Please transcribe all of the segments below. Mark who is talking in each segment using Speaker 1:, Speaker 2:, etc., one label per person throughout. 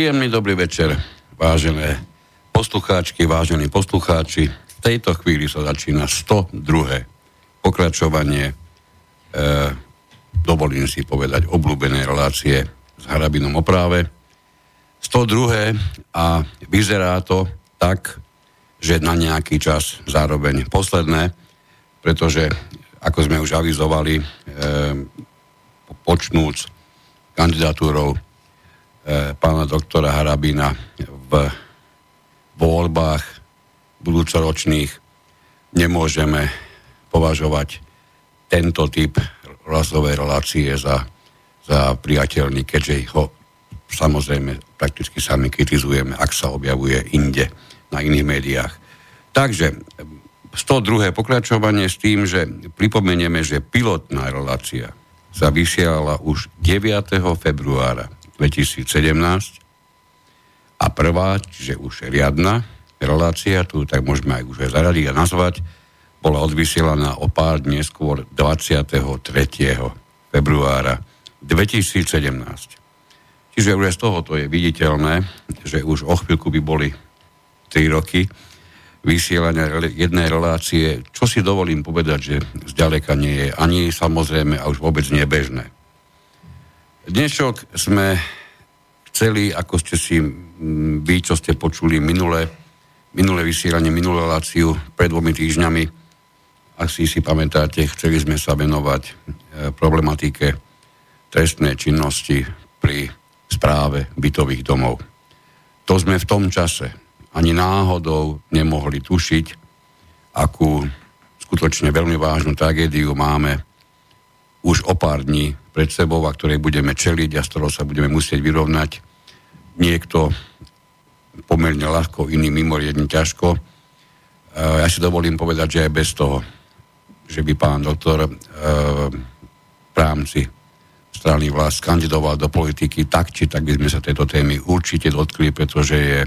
Speaker 1: Príjemný dobrý večer, vážené poslucháčky, vážení poslucháči. V tejto chvíli sa začína 102. pokračovanie, e, dovolím si povedať, obľúbenej relácie s Harabinom o práve. 102. a vyzerá to tak, že na nejaký čas zároveň posledné, pretože, ako sme už avizovali, e, počnúc kandidatúrou pána doktora Harabina v voľbách budúcoročných nemôžeme považovať tento typ hlasovej relácie za, za priateľný, keďže ho samozrejme prakticky sami kritizujeme, ak sa objavuje inde na iných médiách. Takže 102. pokračovanie s tým, že pripomenieme, že pilotná relácia sa vysielala už 9. februára 2017 a prvá, čiže už riadna relácia, tu tak môžeme aj už aj zaradiť a nazvať, bola odvysielaná o pár dní skôr 23. februára 2017. Čiže už z tohoto je viditeľné, že už o chvíľku by boli 3 roky vysielania jednej relácie, čo si dovolím povedať, že zďaleka nie je ani samozrejme a už vôbec nebežné. Dnešok sme chceli, ako ste si vy, čo ste počuli minulé, minulé vysielanie, minulú reláciu pred dvomi týždňami, ak si si pamätáte, chceli sme sa venovať e, problematike trestnej činnosti pri správe bytových domov. To sme v tom čase ani náhodou nemohli tušiť, akú skutočne veľmi vážnu tragédiu máme už o pár dní pred sebou a ktorej budeme čeliť a s ktorou sa budeme musieť vyrovnať. Niekto pomerne ľahko, iný mimoriadne ťažko. Ja si dovolím povedať, že aj bez toho, že by pán doktor v rámci strany vlast kandidoval do politiky, tak či tak by sme sa tejto témy určite dotkli, pretože je,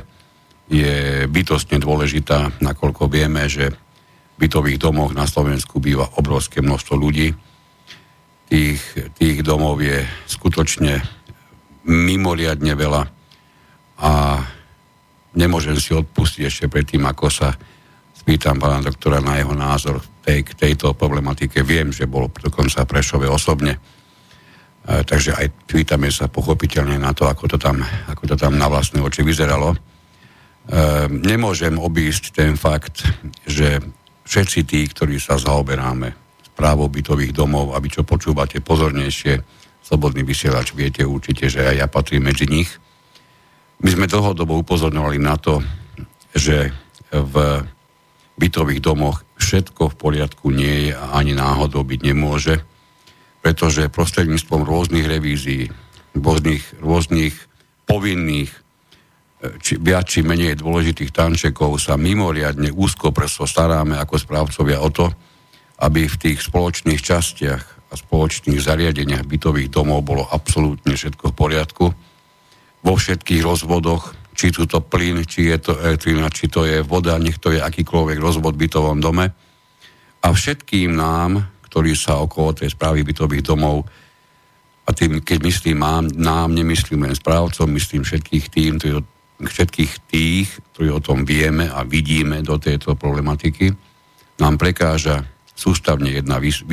Speaker 1: je bytostne dôležitá, nakoľko vieme, že v bytových domoch na Slovensku býva obrovské množstvo ľudí, tých, tých domov je skutočne mimoriadne veľa a nemôžem si odpustiť ešte predtým, ako sa spýtam pána doktora na jeho názor tej, k tejto problematike. Viem, že bol dokonca Prešove osobne, e, takže aj pýtame sa pochopiteľne na to, ako to tam, ako to tam na vlastné oči vyzeralo. E, nemôžem obísť ten fakt, že všetci tí, ktorí sa zaoberáme právo bytových domov a vy čo počúvate pozornejšie, slobodný vysielač, viete určite, že aj ja patrím medzi nich. My sme dlhodobo upozorňovali na to, že v bytových domoch všetko v poriadku nie je a ani náhodou byť nemôže, pretože prostredníctvom rôznych revízií, rôznych, rôznych povinných, či, viac či menej dôležitých tančekov sa mimoriadne úzko preso staráme ako správcovia o to, aby v tých spoločných častiach a spoločných zariadeniach bytových domov bolo absolútne všetko v poriadku. Vo všetkých rozvodoch, či sú to plyn, či je to elektrina, či to je voda, nech to je akýkoľvek rozvod v bytovom dome. A všetkým nám, ktorí sa okolo tej správy bytových domov, a tým, keď myslím mám, nám nemyslím len správcom, myslím všetkých tým, ktorí, všetkých tých, ktorí o tom vieme a vidíme do tejto problematiky, nám prekáža sústavne jedna vys-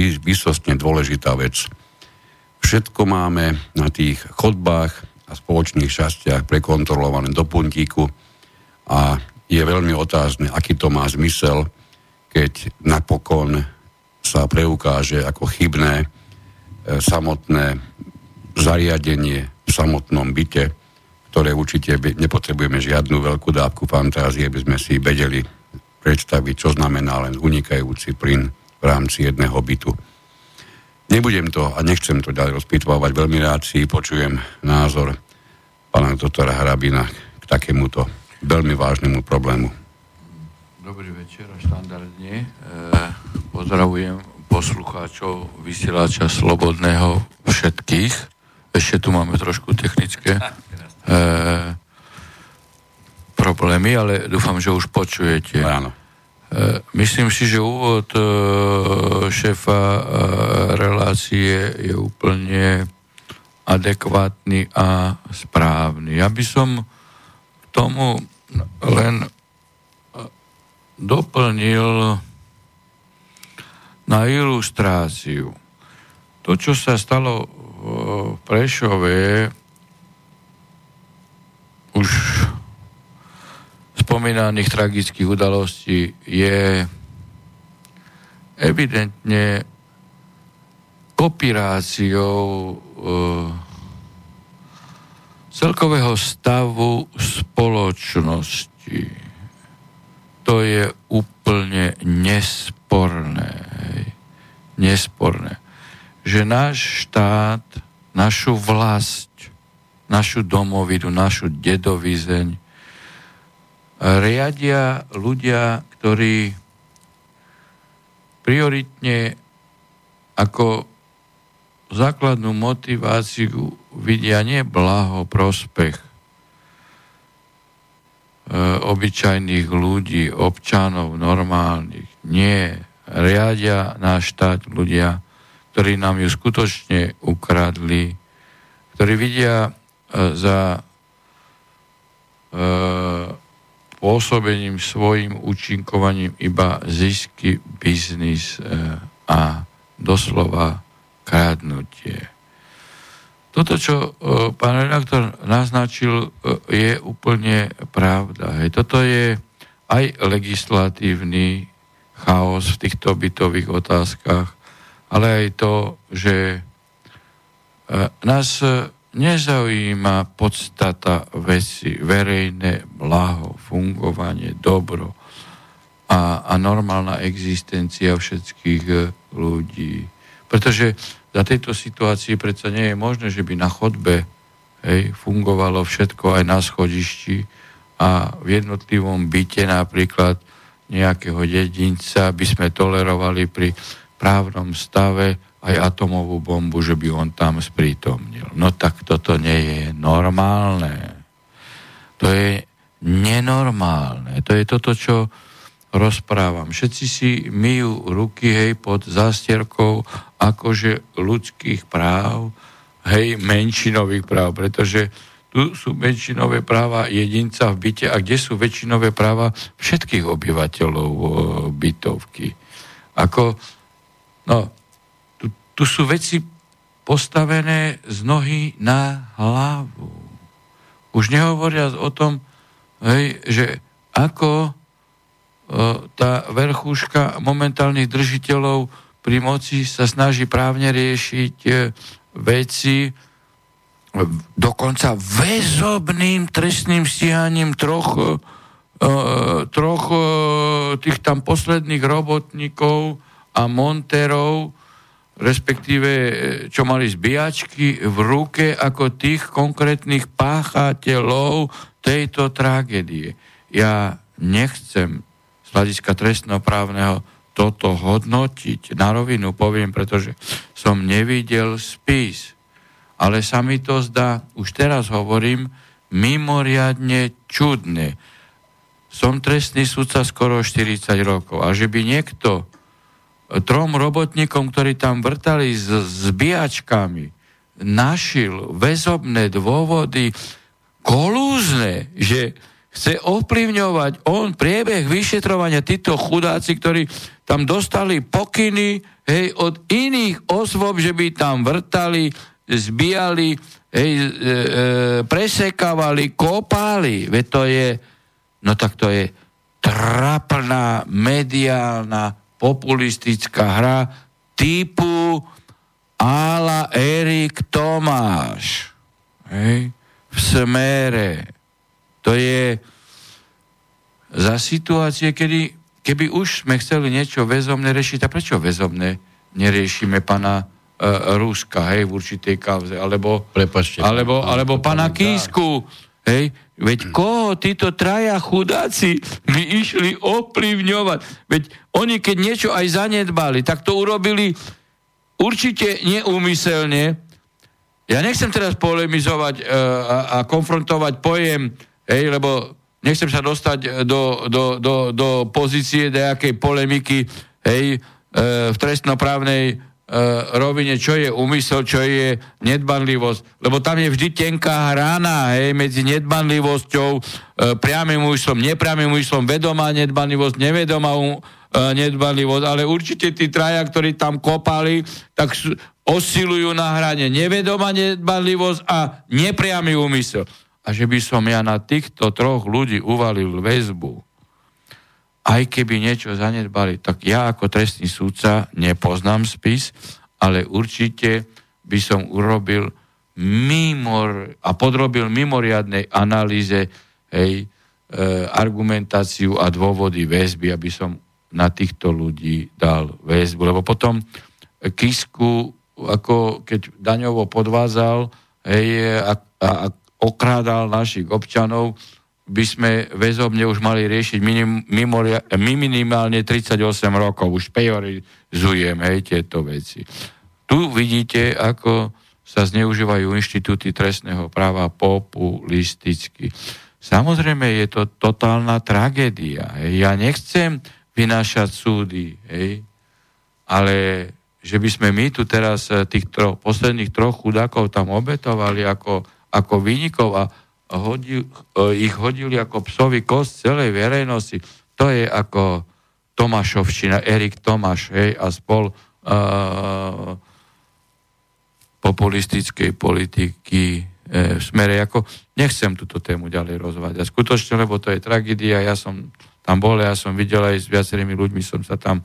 Speaker 1: dôležitá vec. Všetko máme na tých chodbách a spoločných častiach prekontrolované do puntíku a je veľmi otázne, aký to má zmysel, keď napokon sa preukáže ako chybné e, samotné zariadenie v samotnom byte, ktoré určite nepotrebujeme žiadnu veľkú dávku fantázie, aby sme si vedeli predstaviť, čo znamená len unikajúci plyn v rámci jedného bytu. Nebudem to a nechcem to ďalej rozpýtovať, veľmi rád si počujem názor pána doktora Harabina k takémuto veľmi vážnemu problému.
Speaker 2: Dobrý večer štandardne. E, pozdravujem poslucháčov vysielača Slobodného všetkých. Ešte tu máme trošku technické e, problémy, ale dúfam, že už počujete.
Speaker 1: Áno.
Speaker 2: E, myslím si, že úvod e, šéfa e, relácie je úplne adekvátny a správny. Ja by som k tomu len doplnil na ilustráciu. To, čo sa stalo v Prešove, už spomínaných tragických udalostí je evidentne kopíráciou e, celkového stavu spoločnosti. To je úplne nesporné. Nesporné. Že náš štát, našu vlast, našu domovidu, našu dedovizeň riadia ľudia, ktorí prioritne ako základnú motiváciu vidia nie blaho, prospech e, obyčajných ľudí, občanov, normálnych. Nie. Riadia náš štát ľudia, ktorí nám ju skutočne ukradli, ktorí vidia e, za e, pôsobením svojim účinkovaním iba zisky, biznis e, a doslova kradnutie. Toto, čo e, pán redaktor naznačil, e, je úplne pravda. Toto je aj legislatívny chaos v týchto bytových otázkach, ale aj to, že nás nezaujíma podstata veci, verejné blaho, fungovanie, dobro a, a normálna existencia všetkých ľudí. Pretože za tejto situácii predsa nie je možné, že by na chodbe hej, fungovalo všetko aj na schodišti a v jednotlivom byte napríklad nejakého jedinca by sme tolerovali pri právnom stave aj atomovú bombu, že by on tam sprítomnil. No tak toto nie je normálne. To je nenormálne. To je toto, čo rozprávam. Všetci si myjú ruky, hej, pod zástierkou akože ľudských práv, hej, menšinových práv, pretože tu sú menšinové práva jedinca v byte a kde sú väčšinové práva všetkých obyvateľov o, bytovky. Ako, no, tu, sú veci postavené z nohy na hlavu. Už nehovoria o tom, hej, že ako tá verchúška momentálnych držiteľov pri moci sa snaží právne riešiť e, veci dokonca väzobným trestným stíhaním troch, e, e, troch tých tam posledných robotníkov a monterov, respektíve čo mali zbíjačky v ruke ako tých konkrétnych páchateľov tejto tragédie. Ja nechcem z hľadiska trestnoprávneho toto hodnotiť. Na rovinu poviem, pretože som nevidel spis. Ale sa mi to zdá, už teraz hovorím, mimoriadne čudné. Som trestný sudca skoro 40 rokov a že by niekto trom robotníkom, ktorí tam vrtali s zbíjačkami, našil väzobné dôvody kolúzne, že chce ovplyvňovať on priebeh vyšetrovania títo chudáci, ktorí tam dostali pokyny hej, od iných osôb, že by tam vrtali, zbijali, hej, e, e, presekávali, kopali. Veď to je, no tak to je trapná, mediálna, populistická hra typu Ala Erik Tomáš. Hej, v smere to je za situácie, kedy, keby už sme chceli niečo väzomné riešiť, a prečo väzomné neriešime pana uh, Ruska, hej, v určitej kauze, alebo,
Speaker 1: Prepačte,
Speaker 2: alebo, alebo pana Kísku, hej, veď koho títo traja chudáci by išli ovplyvňovať, veď oni keď niečo aj zanedbali, tak to urobili určite neúmyselne. Ja nechcem teraz polemizovať uh, a, a konfrontovať pojem Hej, lebo nechcem sa dostať do, do, do, do pozície nejakej polemiky hej, e, v trestnoprávnej e, rovine, čo je úmysel, čo je nedbanlivosť. Lebo tam je vždy tenká hrana hej, medzi nedbanlivosťou, e, priamým úmyslom, nepriamým úmyslom, vedomá nedbanlivosť, nevedomá um, e, nedbanlivosť, ale určite tí traja, ktorí tam kopali, tak osilujú na hrane nevedomá nedbanlivosť a nepriamy úmysel. A že by som ja na týchto troch ľudí uvalil väzbu, aj keby niečo zanedbali, tak ja ako trestný súdca nepoznám spis, ale určite by som urobil mimor, a podrobil mimoriadnej analýze hej, e, argumentáciu a dôvody väzby, aby som na týchto ľudí dal väzbu. Lebo potom Kisku, ako keď daňovo podvázal hej, a, a, a okrádal našich občanov, by sme väzobne už mali riešiť minim, mimoria, minimálne 38 rokov. Už pejorizujem hej, tieto veci. Tu vidíte, ako sa zneužívajú inštitúty trestného práva populisticky. Samozrejme, je to totálna tragédia. Hej. Ja nechcem vynášať súdy, hej, ale že by sme my tu teraz eh, tých tro, posledných troch chudákov tam obetovali ako, ako výnikov a hodil, e, ich hodili ako psovi kost celej verejnosti. To je ako Tomášovština, Erik Tomáš hej, a spol uh, populistickej politiky e, v smere. Ako, nechcem túto tému ďalej rozvádzať. Skutočne, lebo to je tragédia. Ja som tam bol, ja som videl aj s viacerými ľuďmi, som sa tam e,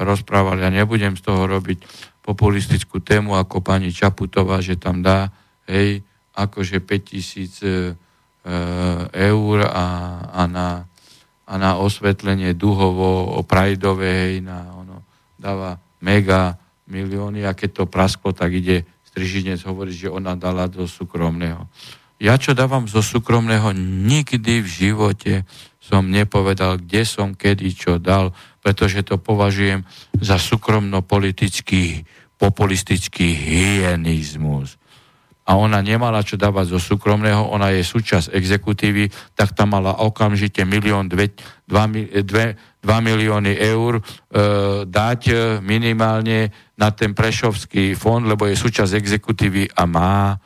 Speaker 2: rozprával. Ja nebudem z toho robiť populistickú tému ako pani Čaputová, že tam dá hej, akože 5000 e, e, eur a, a, na, a na osvetlenie duhovo o Prajdove, na, ono, dáva mega milióny a keď to prasklo, tak ide Strižinec hovoriť, že ona dala do súkromného. Ja čo dávam zo súkromného, nikdy v živote som nepovedal, kde som, kedy, čo dal, pretože to považujem za súkromno-politický, populistický hygienizmus a ona nemala čo dávať zo súkromného, ona je súčasť exekutívy, tak tam mala okamžite milión, dve, dva, dve, dva milióny eur e, dať e, minimálne na ten Prešovský fond, lebo je súčasť exekutívy a má e,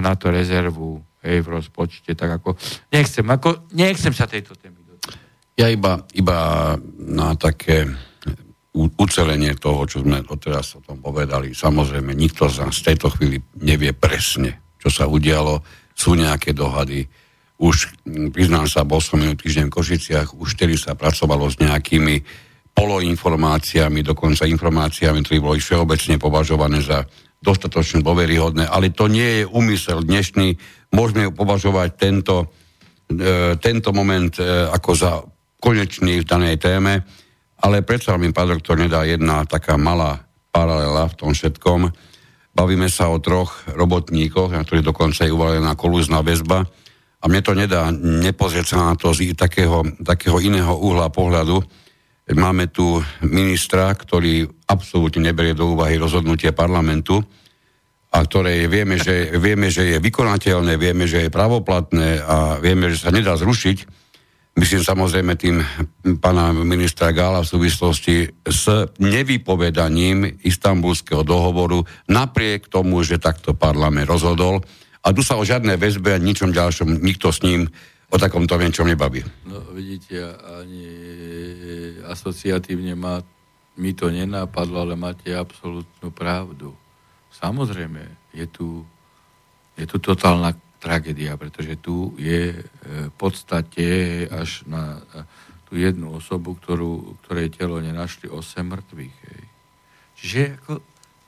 Speaker 2: na to rezervu hej, v rozpočte. Tak ako, nechcem, ako, nechcem sa tejto témy
Speaker 1: Ja iba, iba na také ucelenie toho, čo sme doteraz o tom povedali. Samozrejme, nikto z nás v tejto chvíli nevie presne, čo sa udialo. Sú nejaké dohady. Už, priznám sa, bol som minulý týždeň v Košiciach, už vtedy sa pracovalo s nejakými poloinformáciami, dokonca informáciami, ktoré boli všeobecne považované za dostatočne dôveryhodné, ale to nie je úmysel dnešný. Môžeme považovať tento, e, tento moment e, ako za konečný v danej téme ale predsa mi pán doktor nedá jedna taká malá paralela v tom všetkom. Bavíme sa o troch robotníkoch, na ktorých dokonca je uvalená kolúzna väzba. A mne to nedá nepozrieť sa na to z takého, takého iného uhla pohľadu. Máme tu ministra, ktorý absolútne neberie do úvahy rozhodnutie parlamentu a ktoré vieme, že, vieme, že je vykonateľné, vieme, že je pravoplatné a vieme, že sa nedá zrušiť Myslím samozrejme tým pána ministra Gála v súvislosti s nevypovedaním istambulského dohovoru napriek tomu, že takto parlament rozhodol. A tu sa o žiadnej väzbe a ničom ďalšom nikto s ním o takomto niečom nebaví.
Speaker 2: No vidíte, ani asociatívne ma, mi to nenápadlo, ale máte absolútnu pravdu. Samozrejme, je tu, je tu totálna tragédia, pretože tu je e, v podstate až na e, tú jednu osobu, ktorú, ktorej telo nenašli 8 mŕtvych. Hej. Čiže ako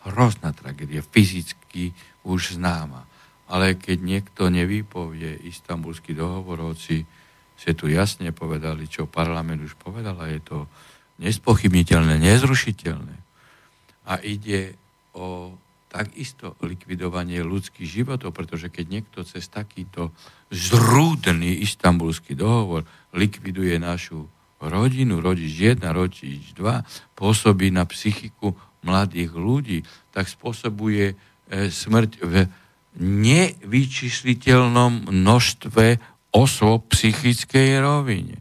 Speaker 2: hrozná tragédia, fyzicky už známa. Ale keď niekto nevypovie istambulský dohovor, hoci ste tu jasne povedali, čo parlament už povedal, a je to nespochybniteľné, nezrušiteľné. A ide o takisto likvidovanie ľudských životov, pretože keď niekto cez takýto zrúdny istambulský dohovor likviduje našu rodinu, rodič 1, rodič 2, pôsobí na psychiku mladých ľudí, tak spôsobuje e, smrť v nevyčísliteľnom množstve osôb psychickej rovine.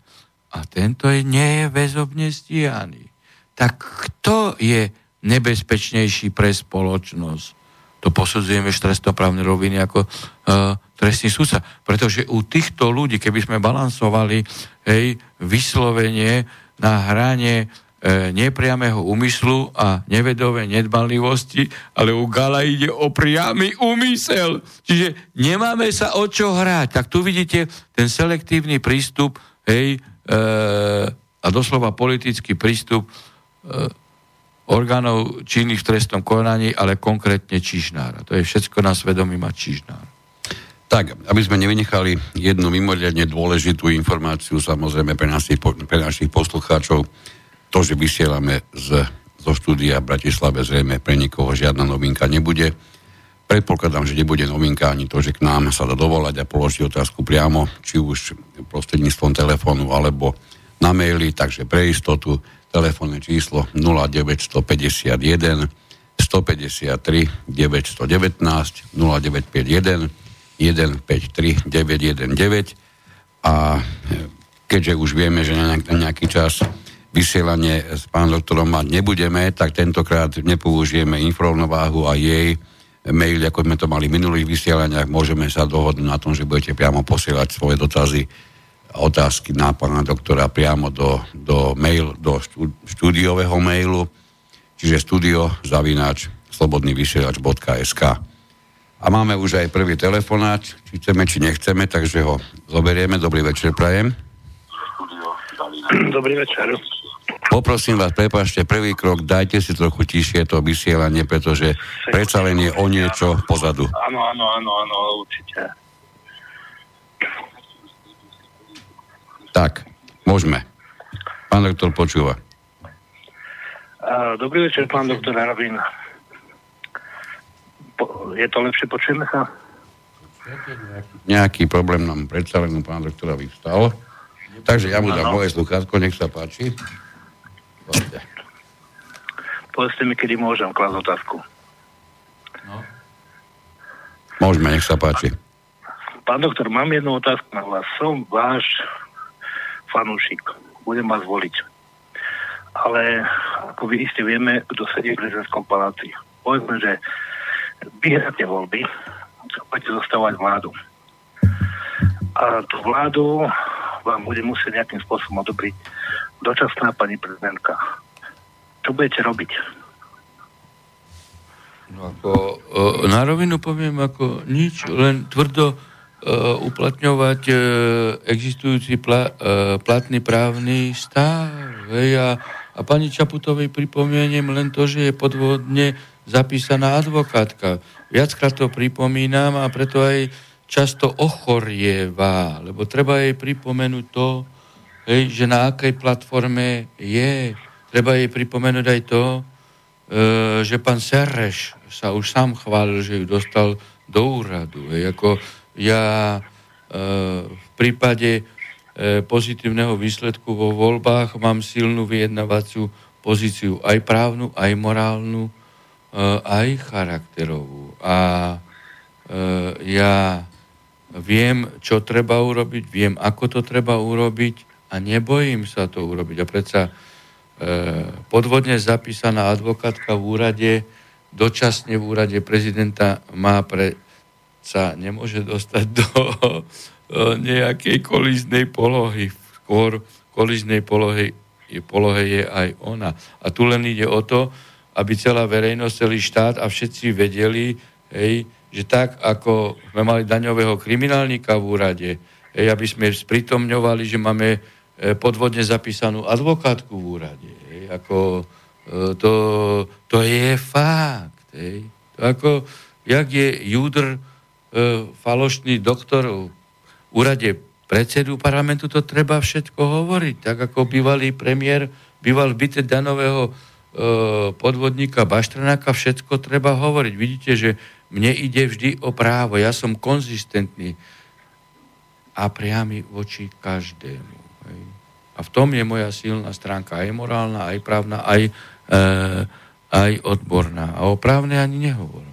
Speaker 2: A tento je, nie je väzobne stíhaný. Tak kto je nebezpečnejší pre spoločnosť. To posudzujeme v trestnoprávnej roviny ako uh, trestný súdca. Pretože u týchto ľudí, keby sme balansovali hej, vyslovenie na hrane e, nepriamého úmyslu a nevedovej nedbanlivosti, ale u Gala ide o priamy úmysel. Čiže nemáme sa o čo hrať. Tak tu vidíte ten selektívny prístup hej, e, a doslova politický prístup e, orgánov činných v trestnom konaní, ale konkrétne Čižnára. To je všetko na svedomí mať Čižnár.
Speaker 1: Tak, aby sme nevynechali jednu mimoriadne dôležitú informáciu, samozrejme pre našich, pre našich poslucháčov, to, že vysielame z, zo štúdia v Bratislave, zrejme pre nikoho žiadna novinka nebude. Predpokladám, že nebude novinka ani to, že k nám sa dá dovolať a položiť otázku priamo, či už prostredníctvom telefónu alebo na maili, takže pre istotu telefónne číslo 0951 153 919 0951 153 919 a keďže už vieme, že na nejaký čas vysielanie s pánom doktorom mať nebudeme, tak tentokrát nepoužijeme informováhu a jej mail, ako sme to mali v minulých vysielaniach, môžeme sa dohodnúť na tom, že budete priamo posielať svoje dotazy otázky na pána doktora priamo do, do, mail, do štúdiového mailu, čiže studio zavináč slobodnyvysielač.sk A máme už aj prvý telefonát, či chceme, či nechceme, takže ho zoberieme. Dobrý večer, Prajem.
Speaker 3: Dobrý večer.
Speaker 1: Poprosím vás, prepašte, prvý krok, dajte si trochu tišie to vysielanie, pretože predsa len je o niečo pozadu.
Speaker 3: Áno, áno, áno, áno, určite.
Speaker 1: Tak, môžeme. Pán doktor počúva.
Speaker 3: Dobrý večer, pán doktor Arabín. Po, je to lepšie, počujeme sa?
Speaker 1: Nejaký problém nám predsa len pán doktora vyvstal. Takže ja mu dám moje sluchátko, nech sa páči.
Speaker 3: Poďte. Povedzte mi, kedy môžem klásť otázku. No.
Speaker 1: Môžeme, nech sa páči.
Speaker 3: Pán doktor, mám jednu otázku na vás. Som váš fanúšik. Budem vás voliť. Ale ako vy iste vieme, kto sedí v prezidentskom paláci. Povedzme, že vyhráte voľby, budete zostávať vládu. A tú vládu vám bude musieť nejakým spôsobom odobriť dočasná pani prezidentka. Čo budete robiť?
Speaker 2: No ako, na rovinu poviem ako nič, len tvrdo uplatňovať uh, existujúci pla, uh, platný právny stav. Hej, a, a pani Čaputovej pripomeniem len to, že je podvodne zapísaná advokátka. Viackrát to pripomínam a preto aj často ochorieva, lebo treba jej pripomenúť to, hej, že na akej platforme je. Treba jej pripomenúť aj to, e, že pán Sereš sa už sám chválil, že ju dostal do úradu. Hej, ako ja e, v prípade e, pozitívneho výsledku vo voľbách mám silnú vyjednávaciu pozíciu aj právnu, aj morálnu, e, aj charakterovú. A ja viem, čo treba urobiť, viem, ako to treba urobiť a nebojím sa to urobiť. A predsa podvodne zapísaná advokátka v úrade, dočasne v úrade prezidenta má pre sa nemôže dostať do nejakej kolíznej polohy. Skôr kolíznej polohy, polohe je aj ona. A tu len ide o to, aby celá verejnosť, celý štát a všetci vedeli, hej, že tak, ako sme mali daňového kriminálnika v úrade, hej, aby sme spritomňovali, že máme e, podvodne zapísanú advokátku v úrade. Hej, ako, e, to, to je fakt. Hej. To ako, jak je Judr e, falošný doktor v úrade predsedu parlamentu, to treba všetko hovoriť. Tak ako bývalý premiér býval byte danového e, podvodníka Baštrnáka, všetko treba hovoriť. Vidíte, že mne ide vždy o právo. Ja som konzistentný a priamy voči každému. Hej. A v tom je moja silná stránka, aj morálna, aj právna, aj, e, aj odborná. A o právne ani nehovorím.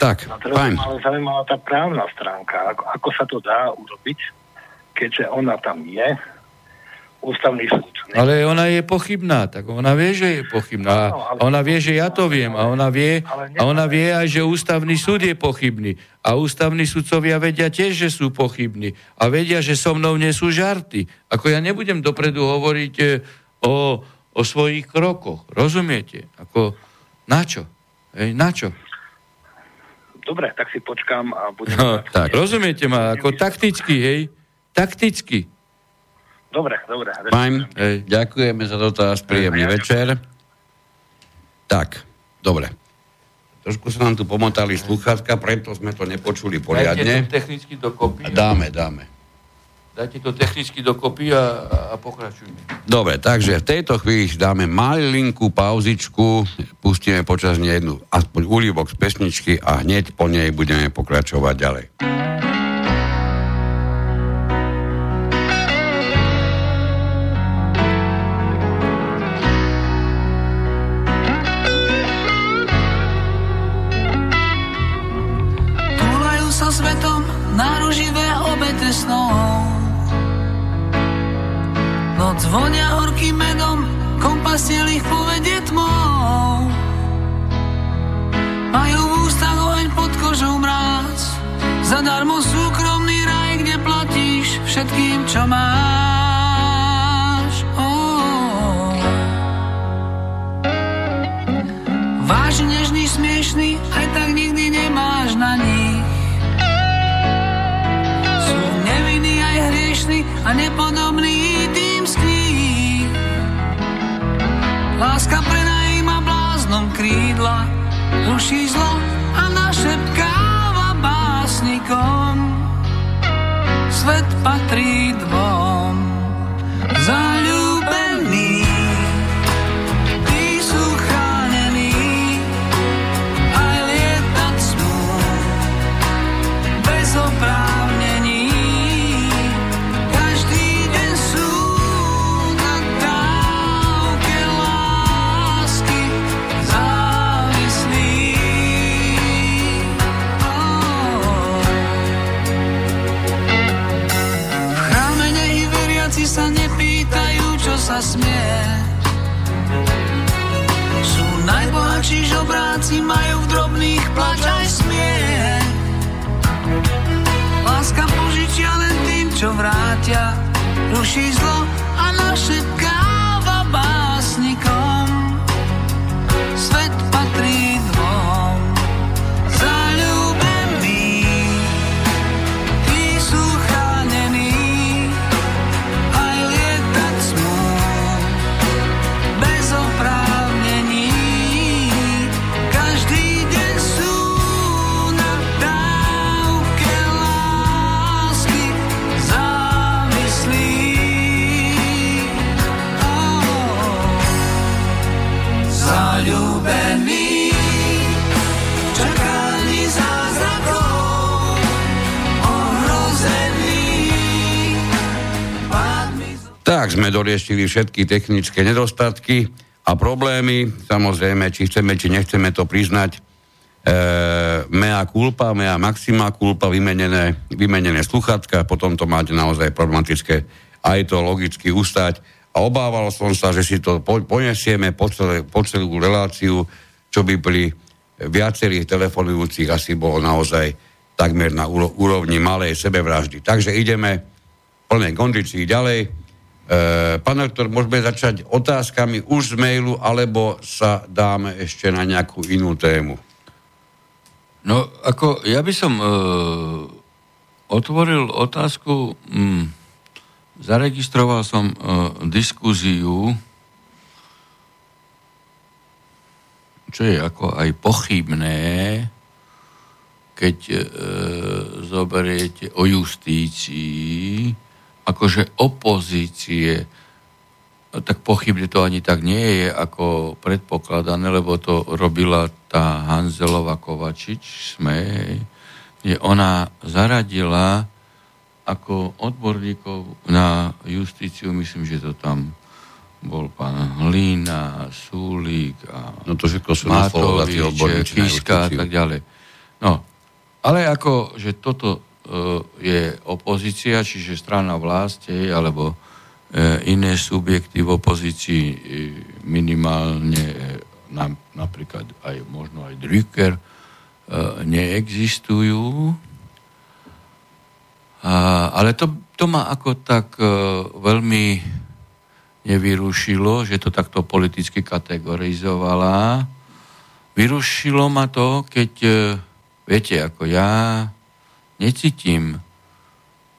Speaker 1: Tak,
Speaker 3: no, fajn. Ale zaujímavá tá právna stránka. Ako, ako sa to dá urobiť, keďže ona tam je, ústavný súd. Ne?
Speaker 2: Ale ona je pochybná, tak ona vie, že je pochybná.
Speaker 3: Áno, ale-
Speaker 2: A ona vie, že ja to viem. A ona vie, a ona vie aj, že ústavný súd je pochybný. A ústavní sudcovia vedia tiež, že sú pochybní. A vedia, že so mnou nie sú žarty. Ako ja nebudem dopredu hovoriť e, o, o svojich krokoch. Rozumiete? Ako, na čo? Hej, na čo?
Speaker 3: Dobre, tak si počkám a budem...
Speaker 2: No, tak. Rozumiete ma? Ako takticky, hej? Takticky.
Speaker 3: Dobre, dobre.
Speaker 4: Fajn,
Speaker 2: Hej.
Speaker 4: ďakujeme za dotaz, príjemný večer. Tak, dobre. Trošku sa nám tu pomotali sluchátka, preto sme to nepočuli
Speaker 2: Dajte
Speaker 4: poriadne.
Speaker 2: to technicky dokopy.
Speaker 4: Dáme, dáme.
Speaker 2: Dajte to technicky dokopy a, a pokračujme.
Speaker 4: Dobre, takže v tejto chvíli dáme malinku pauzičku, pustíme počas nej jednu aspoň úlivok z pesničky a hneď po nej budeme pokračovať ďalej. Sme doriešili všetky technické nedostatky a problémy. Samozrejme, či chceme, či nechceme to priznať. E, mea culpa, mea maxima culpa, vymenené, vymenené sluchatka, potom to máte naozaj problematické aj to logicky ustať. A obával som sa, že si to po, ponesieme po, celé, po celú reláciu, čo by pri viacerých telefonujúcich asi bolo naozaj takmer na úro, úrovni malej sebevraždy. Takže ideme v plnej kondícii ďalej. E, pán doktor, môžeme začať otázkami už z mailu, alebo sa dáme ešte na nejakú inú tému.
Speaker 2: No, ako ja by som e, otvoril otázku, mm, zaregistroval som e, diskuziu, čo je ako aj pochybné, keď e, zoberiete o justícii, akože opozície, tak pochybne to ani tak nie je, ako predpokladané, lebo to robila tá Hanzelová Kovačič, sme, kde ona zaradila ako odborníkov na justíciu, myslím, že to tam bol pán Hlína, Súlik a
Speaker 4: No to všetko sú
Speaker 2: Matovič, Kiska a tak ďalej. No, ale ako, že toto je opozícia, čiže strana vlast, hej, alebo iné subjekty v opozícii minimálne napríklad aj možno aj Drucker neexistujú. Ale to, to ma ako tak veľmi nevyrušilo, že to takto politicky kategorizovala. Vyrušilo ma to, keď, viete, ako ja necítim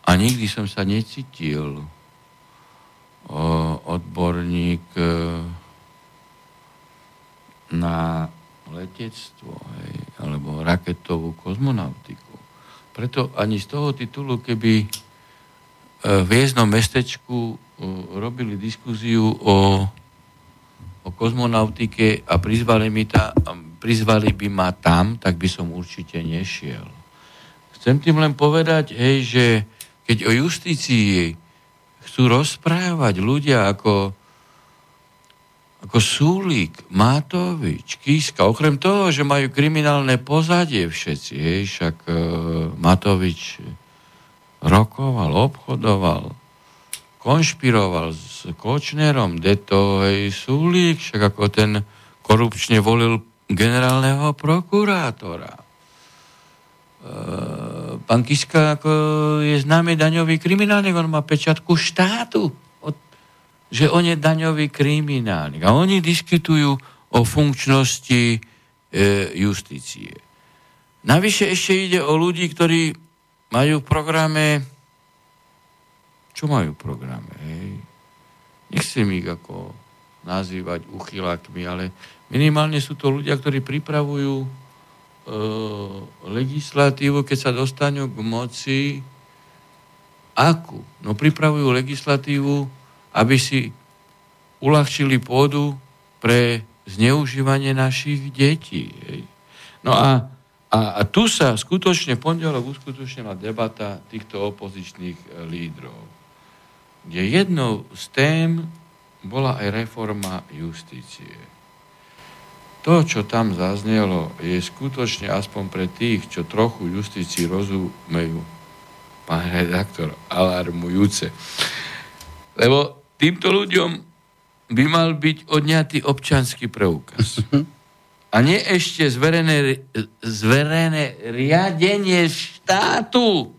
Speaker 2: a nikdy som sa necítil odborník e, na letectvo hej, alebo raketovú kozmonautiku. Preto ani z toho titulu, keby e, v jednom mestečku e, robili diskúziu o, o kozmonautike a prizvali, mi ta, prizvali by ma tam, tak by som určite nešiel. Chcem tým len povedať, hej, že keď o justícii chcú rozprávať ľudia ako, ako Súlik, Matovič, Kíska, okrem toho, že majú kriminálne pozadie všetci, hej, však uh, Matovič rokoval, obchodoval, konšpiroval s Kočnerom, deto, hej, Súlik, však ako ten korupčne volil generálneho prokurátora. Pán Kiska ako je známy daňový kriminálnik, on má pečiatku štátu, od, že on je daňový kriminálnik. A oni diskutujú o funkčnosti e, justície. Navyše ešte ide o ľudí, ktorí majú v programe... Čo majú v programe? Hej? Nechcem ich ako nazývať uchylakmi, ale minimálne sú to ľudia, ktorí pripravujú legislatívu, keď sa dostanú k moci, akú? No pripravujú legislatívu, aby si uľahčili pôdu pre zneužívanie našich detí. No a, a, a tu sa skutočne pondelok uskutočnila debata týchto opozičných e, lídrov, kde jednou z tém bola aj reforma justície to, čo tam zaznelo, je skutočne aspoň pre tých, čo trochu justícii rozumejú, pán redaktor, alarmujúce. Lebo týmto ľuďom by mal byť odňatý občanský preukaz. A nie ešte zverené, zverené riadenie štátu.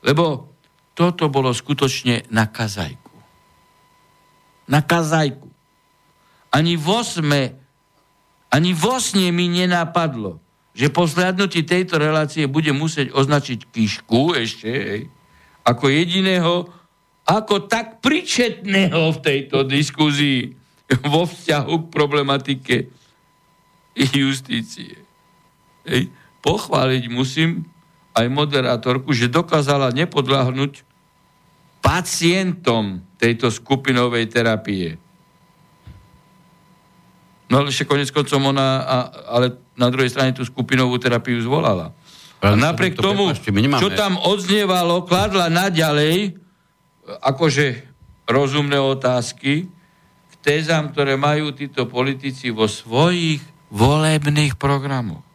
Speaker 2: Lebo toto bolo skutočne na kazajku. Na kazajku. Ani v osme ani vo sne mi nenapadlo, že po slednutí tejto relácie bude musieť označiť Kišku ešte, hej, ako jediného, ako tak pričetného v tejto diskuzii vo vzťahu k problematike justície. Hej. Pochváliť musím aj moderátorku, že dokázala nepodľahnuť pacientom tejto skupinovej terapie. No ale ešte konec koncom ona, a, ale na druhej strane tú skupinovú terapiu zvolala. A napriek to tomu, čo tam odznievalo, kladla naďalej akože rozumné otázky k tézam, ktoré majú títo politici vo svojich volebných programoch.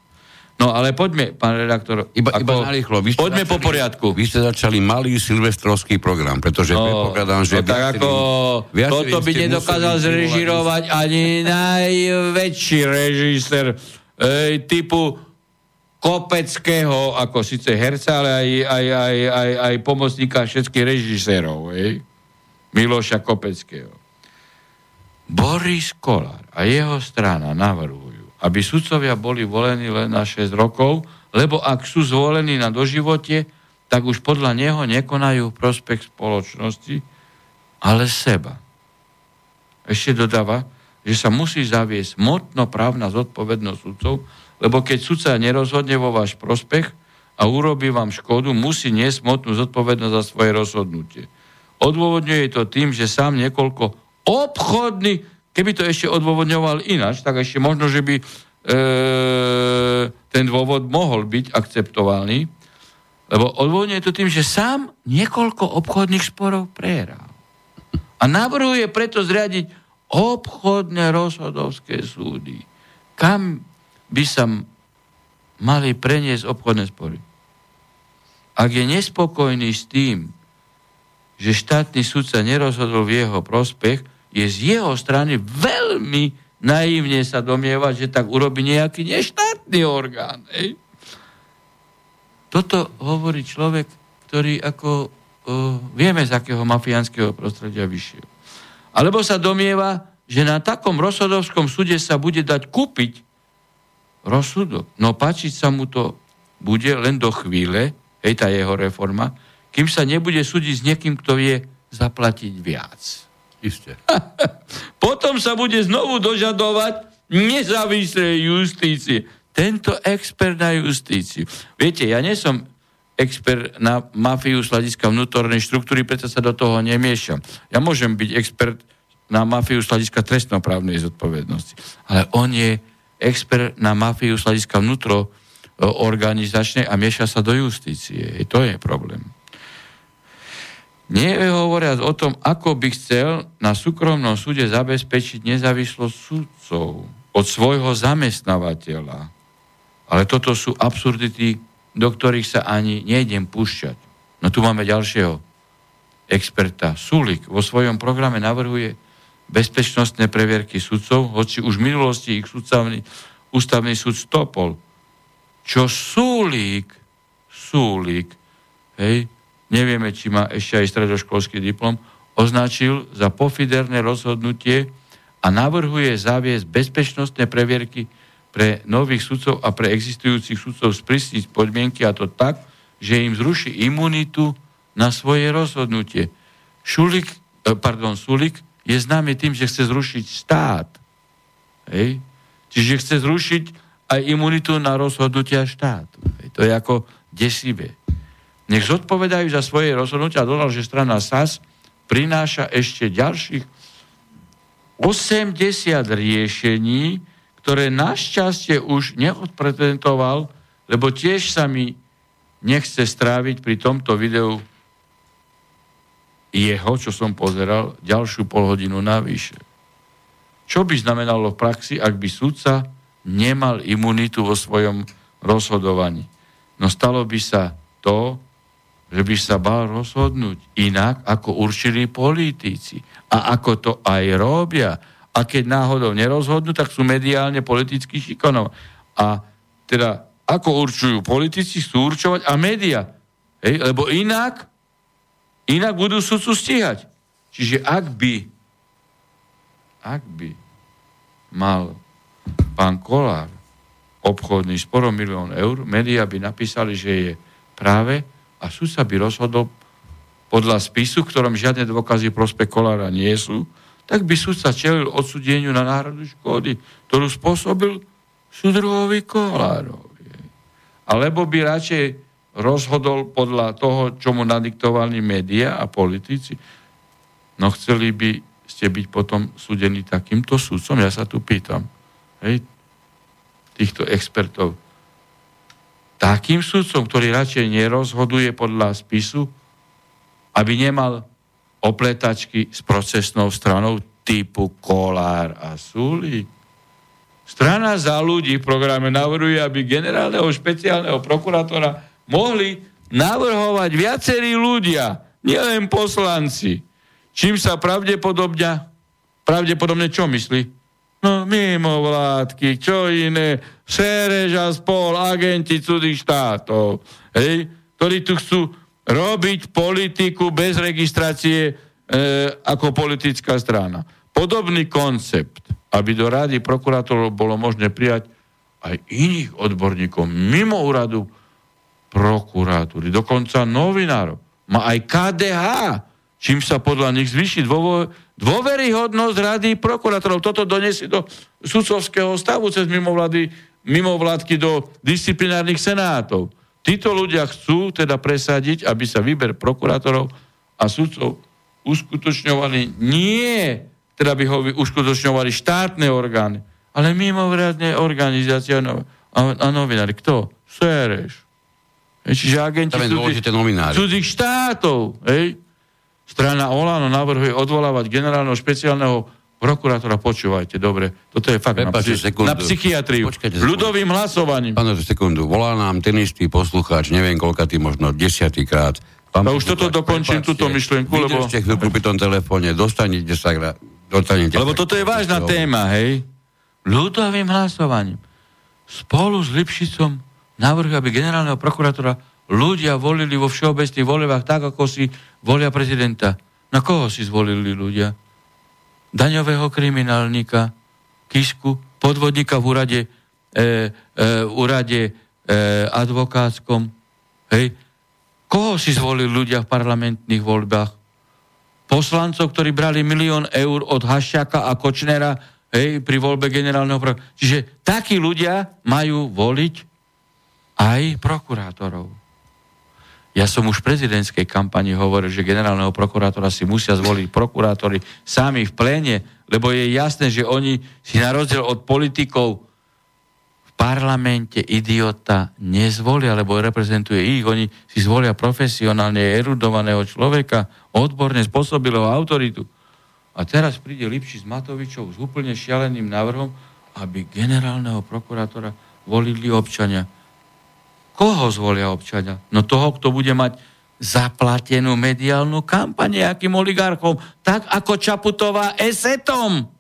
Speaker 2: No ale poďme, pán redaktor.
Speaker 1: Iba, ako, iba narýchlo. Vy
Speaker 2: poďme
Speaker 1: začali,
Speaker 2: po poriadku.
Speaker 1: Vy ste začali malý silvestrovský program, pretože no, predpokladám, že...
Speaker 2: No, tak ako toto by nedokázal zrežirovať ani najväčší režisér ej, typu Kopeckého, ako síce herca, ale aj, aj, aj, aj, aj pomocníka všetkých režisérov. Ej? Miloša Kopeckého. Boris Kolár a jeho strana navrhujú aby sudcovia boli volení len na 6 rokov, lebo ak sú zvolení na doživote, tak už podľa neho nekonajú prospech spoločnosti, ale seba. Ešte dodáva, že sa musí zaviesť motno-právna zodpovednosť sudcov, lebo keď sudca nerozhodne vo váš prospech a urobí vám škodu, musí niesť motnú zodpovednosť za svoje rozhodnutie. Odôvodňuje to tým, že sám niekoľko obchodných Keby to ešte odôvodňoval ináč, tak ešte možno, že by e, ten dôvod mohol byť akceptovaný, lebo odôvodňuje to tým, že sám niekoľko obchodných sporov prehral. A navrhuje preto zriadiť obchodné rozhodovské súdy. Kam by sa mali preniesť obchodné spory? Ak je nespokojný s tým, že štátny sudca nerozhodol v jeho prospech, je z jeho strany veľmi naivne sa domievať, že tak urobí nejaký neštátny orgán. Ej? Toto hovorí človek, ktorý ako uh, vieme, z akého mafiánskeho prostredia vyšiel. Alebo sa domieva, že na takom rozhodovskom súde sa bude dať kúpiť rozsudok. No páčiť sa mu to bude len do chvíle, hej, tá jeho reforma, kým sa nebude súdiť s niekým, kto vie zaplatiť viac.
Speaker 1: Isté.
Speaker 2: Potom sa bude znovu dožadovať nezávislej justície. Tento expert na justíciu. Viete, ja nie som expert na mafiu z hľadiska vnútornej štruktúry, preto sa do toho nemiešam. Ja môžem byť expert na mafiu z hľadiska trestnoprávnej zodpovednosti. Ale on je expert na mafiu z hľadiska vnútro organizačnej a mieša sa do justície. To je problém. Nie hovoriac o tom, ako by chcel na súkromnom súde zabezpečiť nezávislosť súdcov od svojho zamestnávateľa. Ale toto sú absurdity, do ktorých sa ani nejdem púšťať. No tu máme ďalšieho experta. Sulik vo svojom programe navrhuje bezpečnostné previerky sudcov, hoci už v minulosti ich súdcavný, ústavný súd stopol. Čo Sulík, Sulík, hej, nevieme, či má ešte aj stredoškolský diplom, označil za pofiderné rozhodnutie a navrhuje zaviesť bezpečnostné previerky pre nových sudcov a pre existujúcich sudcov sprísniť podmienky a to tak, že im zruší imunitu na svoje rozhodnutie. Šulik, eh, pardon, Sulik je známy tým, že chce zrušiť stát. Hej? Čiže chce zrušiť aj imunitu na rozhodnutia štátu. Hej? To je ako desivé. Nech zodpovedajú za svoje rozhodnutia dodal, že strana SAS prináša ešte ďalších 80 riešení, ktoré našťastie už neodprezentoval, lebo tiež sa mi nechce stráviť pri tomto videu jeho, čo som pozeral, ďalšiu polhodinu navyše. Čo by znamenalo v praxi, ak by sudca nemal imunitu vo svojom rozhodovaní? No stalo by sa to, že by sa bal rozhodnúť inak, ako určili politici. A ako to aj robia. A keď náhodou nerozhodnú, tak sú mediálne politicky šikonov. A teda, ako určujú politici, chcú určovať a média. Hej? Lebo inak, inak budú sudcu stíhať. Čiže ak by, ak by mal pán Kolár obchodný sporo milión eur, médiá by napísali, že je práve a súd sa by rozhodol podľa spisu, v ktorom žiadne dôkazy prospech Kolára nie sú, tak by súd sa čelil odsudeniu na náhradu škody, ktorú spôsobil súdruhovi Kolárovi. Alebo by radšej rozhodol podľa toho, čo mu nadiktovali médiá a politici. No chceli by ste byť potom súdení takýmto súdcom? Ja sa tu pýtam. Hej, týchto expertov takým sudcom, ktorý radšej nerozhoduje podľa spisu, aby nemal opletačky s procesnou stranou typu Kolár a Sulík. Strana za ľudí v programe navrhuje, aby generálneho špeciálneho prokurátora mohli navrhovať viacerí ľudia, nielen poslanci. Čím sa pravdepodobne, pravdepodobne čo myslí? No mimo vládky, čo iné, Šereš a spol, agenti cudzích štátov, hej, ktorí tu chcú robiť politiku bez registrácie e, ako politická strana. Podobný koncept, aby do rady prokurátorov bolo možné prijať aj iných odborníkov mimo úradu prokuratúry, dokonca novinárov. Má aj KDH, čím sa podľa nich zvýši dôvo, dôveryhodnosť rady prokurátorov. Toto donesie do sudcovského stavu cez mimovlady, mimovládky do disciplinárnych senátov. Títo ľudia chcú teda presadiť, aby sa výber prokurátorov a sudcov uskutočňovali nie, teda by ho uskutočňovali štátne orgány, ale mimovládne organizácie a, a novinári. Kto? Sereš. Čiže agenti cudzích, cudzích štátov. Hej? Strana Olano navrhuje odvolávať generálneho špeciálneho prokurátora, počúvajte, dobre, toto je fakt
Speaker 1: Prepač, na, psy- na
Speaker 2: psychiatriu. Počkajte ľudovým hlasovaním.
Speaker 1: Páno, sekundu, volá nám ten istý poslucháč, neviem koľka ty, možno desiatýkrát, Pán
Speaker 2: no už toto dokončím, túto myšlienku, lebo...
Speaker 1: Vydržte chvíľku pri tom telefóne, dostanete sa... Dostanete
Speaker 2: lebo toto je vážna téma, hej? Ľudovým hlasovaním. Spolu s Lipšicom navrhu, aby generálneho prokurátora ľudia volili vo všeobecných voľbách tak, ako si volia prezidenta. Na koho si zvolili ľudia? Daňového kriminálnika, Kisku, podvodníka v úrade, e, e, úrade e, advokátskom. Hej? Koho si zvolili ľudia v parlamentných voľbách? Poslancov, ktorí brali milión eur od Haščaka a Kočnera hej, pri voľbe generálneho prokurátora. Čiže takí ľudia majú voliť aj prokurátorov. Ja som už v prezidentskej kampani hovoril, že generálneho prokurátora si musia zvoliť prokurátori sami v pléne, lebo je jasné, že oni si na rozdiel od politikov parlamente idiota nezvolia, lebo reprezentuje ich. Oni si zvolia profesionálne erudovaného človeka, odborne spôsobilého autoritu. A teraz príde Lipši s Matovičou s úplne šialeným návrhom, aby generálneho prokurátora volili občania. Koho zvolia občania? No toho, kto bude mať zaplatenú mediálnu kampaň nejakým oligarchom, tak ako Čaputová esetom.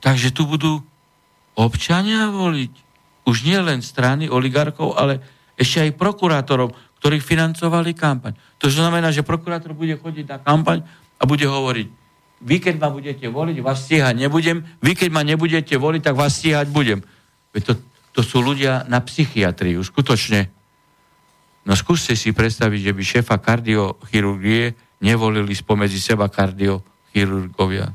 Speaker 2: Takže tu budú občania voliť. Už nie len strany oligarchov, ale ešte aj prokurátorov, ktorí financovali kampaň. To znamená, že prokurátor bude chodiť na kampaň a bude hovoriť, vy keď ma budete voliť, vás stíhať nebudem, vy keď ma nebudete voliť, tak vás stíhať budem. To, to sú ľudia na psychiatriu, skutočne. No skúste si predstaviť, že by šéfa kardiochirurgie nevolili spomedzi seba kardiochirurgovia.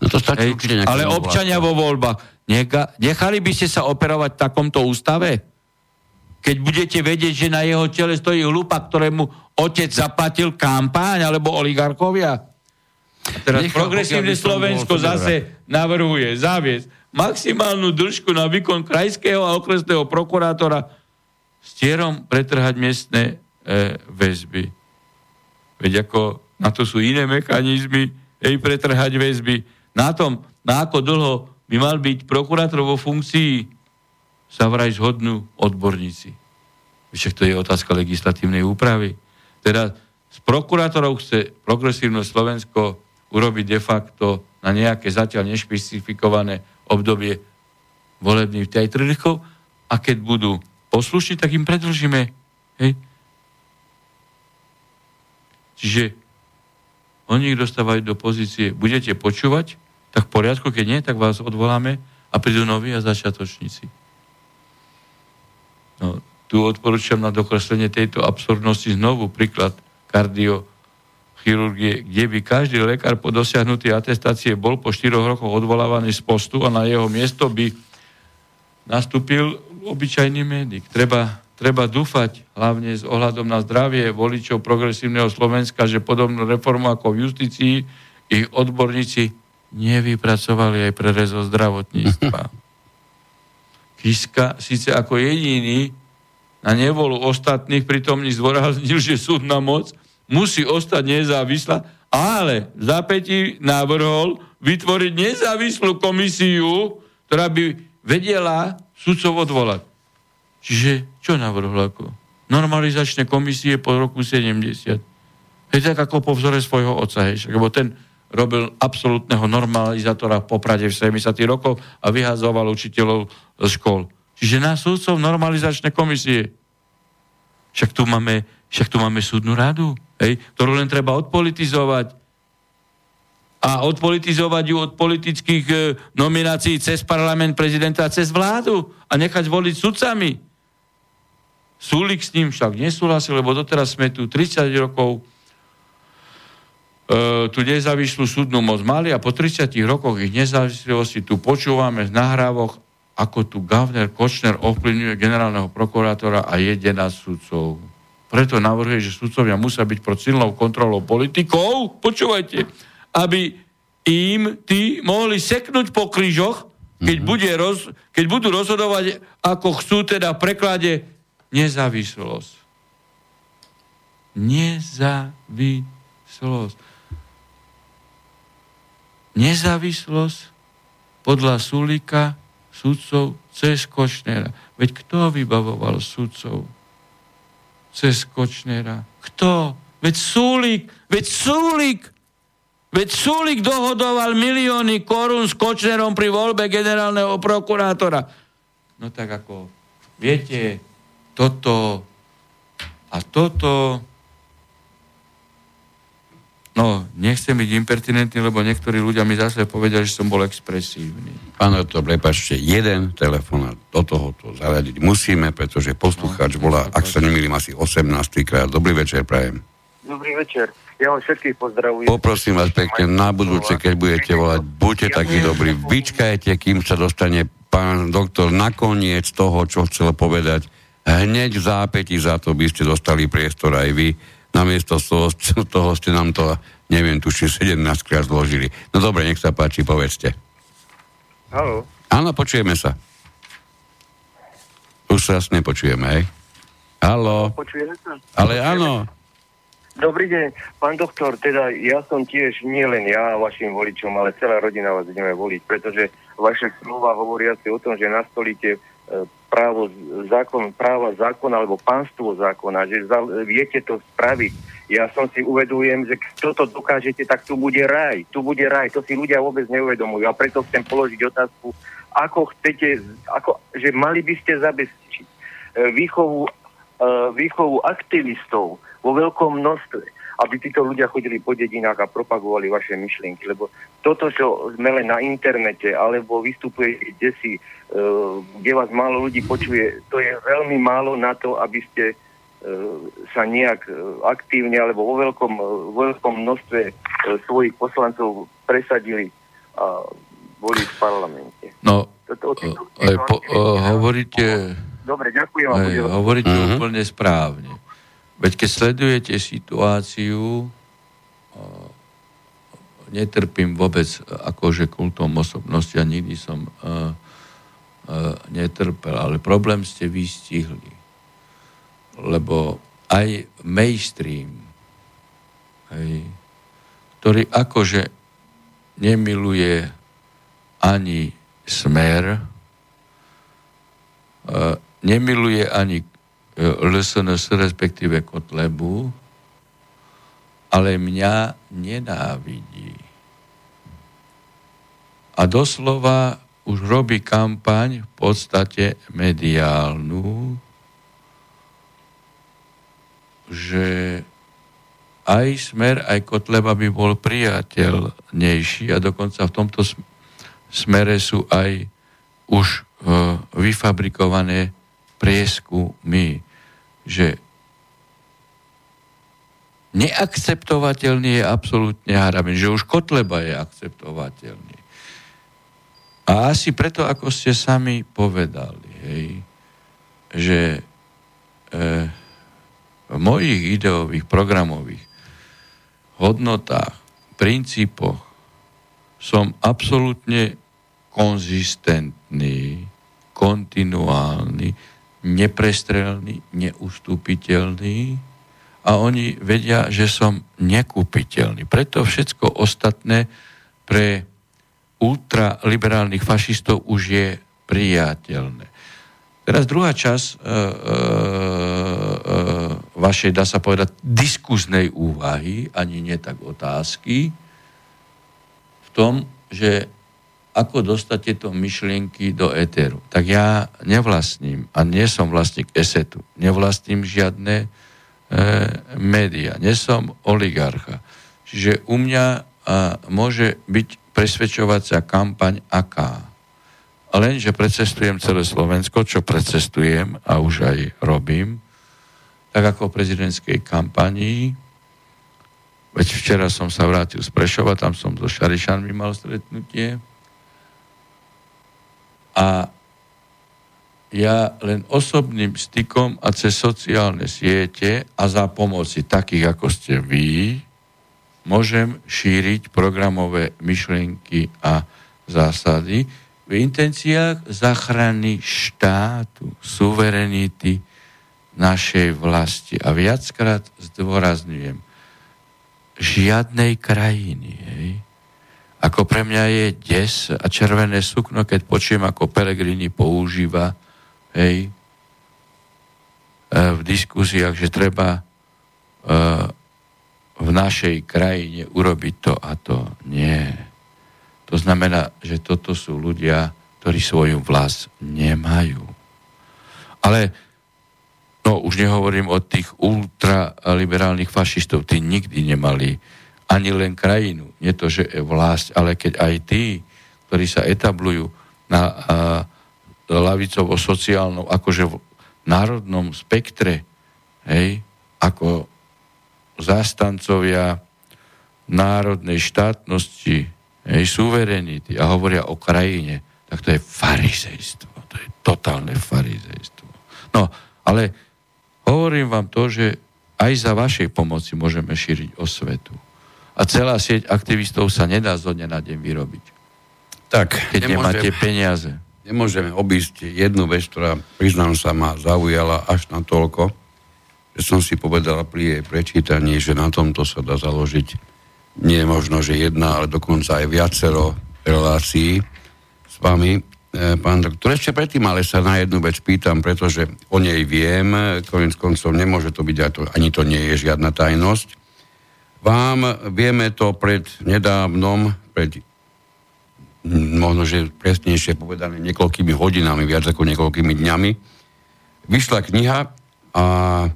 Speaker 1: No to stačí
Speaker 2: Hej, Ale občania vo voľbách nechali by ste sa operovať v takomto ústave? Keď budete vedieť, že na jeho čele stojí hlupa, ktorému otec zaplatil kampáň alebo oligarkovia? A teraz Nechal, progresívne Slovensko zase navrhuje zaviesť maximálnu držku na výkon krajského a okresného prokurátora s tierom pretrhať miestne e, väzby. Veď ako na to sú iné mechanizmy, jej pretrhať väzby. Na tom, na ako dlho by mal byť prokurátor vo funkcii sa vraj zhodnú odborníci. Však to je otázka legislatívnej úpravy. Teda s prokurátorov chce progresívne Slovensko urobiť de facto na nejaké zatiaľ nešpecifikované obdobie volebných teatrikov a keď budú poslušní, tak im predlžíme. Hej. Čiže oni ich dostávajú do pozície, budete počúvať, tak v poriadku, keď nie, tak vás odvoláme a prídu noví a začiatočníci. No, tu odporúčam na dokreslenie tejto absurdnosti znovu príklad kardiochirurgie, kde by každý lekár po dosiahnutí atestácie bol po 4 rokoch odvolávaný z postu a na jeho miesto by nastúpil obyčajný medic. Treba, treba dúfať, hlavne s ohľadom na zdravie voličov progresívneho Slovenska, že podobnú reformu ako v justícii ich odborníci nevypracovali aj pre rezo zdravotníctva. Kiska síce ako jediný na nevolu ostatných pritomných zdôraznil, že súdna moc musí ostať nezávislá, ale v zapätí navrhol vytvoriť nezávislú komisiu, ktorá by vedela sudcov odvolať. Čiže čo navrhol ako? Normalizačné komisie po roku 70. Hej, tak ako po vzore svojho oca, hej, lebo ten robil absolútneho normalizátora v Poprade v 70. rokov a vyhazoval učiteľov z škôl. Čiže na súdcov normalizačné komisie. Však tu máme, však tu máme súdnu radu, hej, ktorú len treba odpolitizovať. A odpolitizovať ju od politických e, nominácií cez parlament prezidenta a cez vládu a nechať voliť sudcami. Súlik s ním však nesúhlasil, lebo doteraz sme tu 30 rokov e, tú nezávislú súdnu moc mali a po 30 rokoch ich nezávislosti tu počúvame z nahrávok, ako tu Gavner Kočner ovplyvňuje generálneho prokurátora a jede na sudcov. Preto navrhuje, že sudcovia musia byť pod silnou kontrolou politikov, počúvajte, aby im tí mohli seknúť po krížoch, keď, mm-hmm. bude roz, keď budú rozhodovať, ako chcú teda v preklade nezávislosť. Nezávislosť nezávislosť podľa Sulika sudcov cez Košnera. Veď kto vybavoval sudcov? Cez Kočnera? Kto? Veď Súlik, veď Súlik, veď Súlik dohodoval milióny korún s Kočnerom pri voľbe generálneho prokurátora. No tak ako, viete, toto a toto No, nechcem byť impertinentný, lebo niektorí ľudia mi zase povedali, že som bol expresívny.
Speaker 1: Pán to prepačte, jeden telefonát do tohoto zaradiť musíme, pretože poslucháč no, volá, ak sa nemýlim, asi 18 krát. Dobrý večer, prajem.
Speaker 5: Dobrý večer. Ja vám všetkých pozdravujem.
Speaker 1: Poprosím vás pekne, na budúce, keď budete volať, buďte takí dobrí, vyčkajte, kým sa dostane pán doktor nakoniec toho, čo chcel povedať. Hneď v zápäti za to by ste dostali priestor aj vy namiesto toho, toho ste nám to, neviem, tuším, 17 krát zložili. No dobre, nech sa páči, povedzte.
Speaker 5: Halo.
Speaker 1: Áno, počujeme sa. Už sa jasne počujeme, hej? Halo.
Speaker 5: Počujeme sa?
Speaker 1: Ale áno.
Speaker 5: Dobrý deň, pán doktor, teda ja som tiež nie len ja vašim voličom, ale celá rodina vás ideme voliť, pretože vaše slova hovoria si o tom, že nastolíte e, právo, zákon, práva zákona alebo pánstvo zákona, že za, viete to spraviť. Ja som si uvedujem, že keď toto dokážete, tak tu bude raj. Tu bude raj. To si ľudia vôbec neuvedomujú. A preto chcem položiť otázku, ako chcete, ako, že mali by ste zabezpečiť e, výchovu, e, výchovu aktivistov vo veľkom množstve aby títo ľudia chodili po dedinách a propagovali vaše myšlienky. Lebo toto, čo sme len na internete, alebo vystupuje kde si, e, kde vás málo ľudí počuje, to je veľmi málo na to, aby ste e, sa nejak e, aktívne alebo vo veľkom, vo veľkom množstve svojich poslancov presadili a boli v parlamente.
Speaker 2: No, toto, to, aj po, hovoríte...
Speaker 5: Dobre, ďakujem.
Speaker 2: Aj, hovoríte uh-huh. úplne správne. Veď keď sledujete situáciu, netrpím vôbec akože kultom osobnosti a nikdy som netrpel, ale problém ste vystihli. Lebo aj mainstream, hej, ktorý akože nemiluje ani smer, nemiluje ani LSNS, respektíve Kotlebu, ale mňa nenávidí. A doslova už robí kampaň v podstate mediálnu, že aj Smer, aj Kotleba by bol priateľnejší a dokonca v tomto smere sú aj už e, vyfabrikované prieskumy že neakceptovateľný je absolútne Harabin, že už Kotleba je akceptovateľný. A asi preto, ako ste sami povedali, hej, že e, v mojich ideových, programových hodnotách, princípoch som absolútne konzistentný, kontinuálny, neprestrelný, neustúpiteľný a oni vedia, že som nekúpiteľný. Preto všetko ostatné pre ultraliberálnych fašistov už je priateľné. Teraz druhá časť e, e, e, vašej, dá sa povedať, diskuznej úvahy, ani nie tak otázky, v tom, že ako dostať tieto myšlienky do éteru. Tak ja nevlastním a nie som vlastník esetu. Nevlastním žiadne e, média. Nie som oligarcha. Čiže u mňa a, môže byť presvedčovacia kampaň aká. Lenže precestujem celé Slovensko, čo precestujem a už aj robím, tak ako v prezidentskej kampanii. Veď včera som sa vrátil z Prešova, tam som so Šarišanmi mal stretnutie a ja len osobným stykom a cez sociálne siete a za pomoci takých, ako ste vy, môžem šíriť programové myšlienky a zásady v intenciách zachrany štátu, suverenity našej vlasti. A viackrát zdôrazňujem, žiadnej krajiny, hej, ako pre mňa je des a červené sukno, keď počujem, ako Pelegrini používa hej, e, v diskusiách, že treba v našej krajine urobiť to a to. Nie. To znamená, že toto sú ľudia, ktorí svoju vlast nemajú. Ale no už nehovorím o tých ultraliberálnych fašistov, tí nikdy nemali ani len krajinu, nie to, že vlast, ale keď aj tí, ktorí sa etablujú na a, lavicovo-sociálnom, akože v národnom spektre, hej, ako zástancovia národnej štátnosti, hej, suverenity a hovoria o krajine, tak to je farizejstvo. To je totálne farizejstvo. No, ale hovorím vám to, že aj za vašej pomoci môžeme šíriť osvetu. A celá sieť aktivistov sa nedá zo dňa na deň vyrobiť.
Speaker 1: Tak,
Speaker 2: keď nemôžem, nemáte peniaze.
Speaker 1: Nemôžeme obísť jednu vec, ktorá, priznám sa, ma zaujala až na toľko, že som si povedal pri jej prečítaní, že na tomto sa dá založiť nie možno, že jedna, ale dokonca aj viacero relácií s vami. E, pán doktor, ešte predtým ale sa na jednu vec pýtam, pretože o nej viem, konec koncov nemôže to byť, ani to nie je žiadna tajnosť. Vám vieme to pred nedávnom, pred možno, že presnejšie povedané niekoľkými hodinami, viac ako niekoľkými dňami, vyšla kniha a e,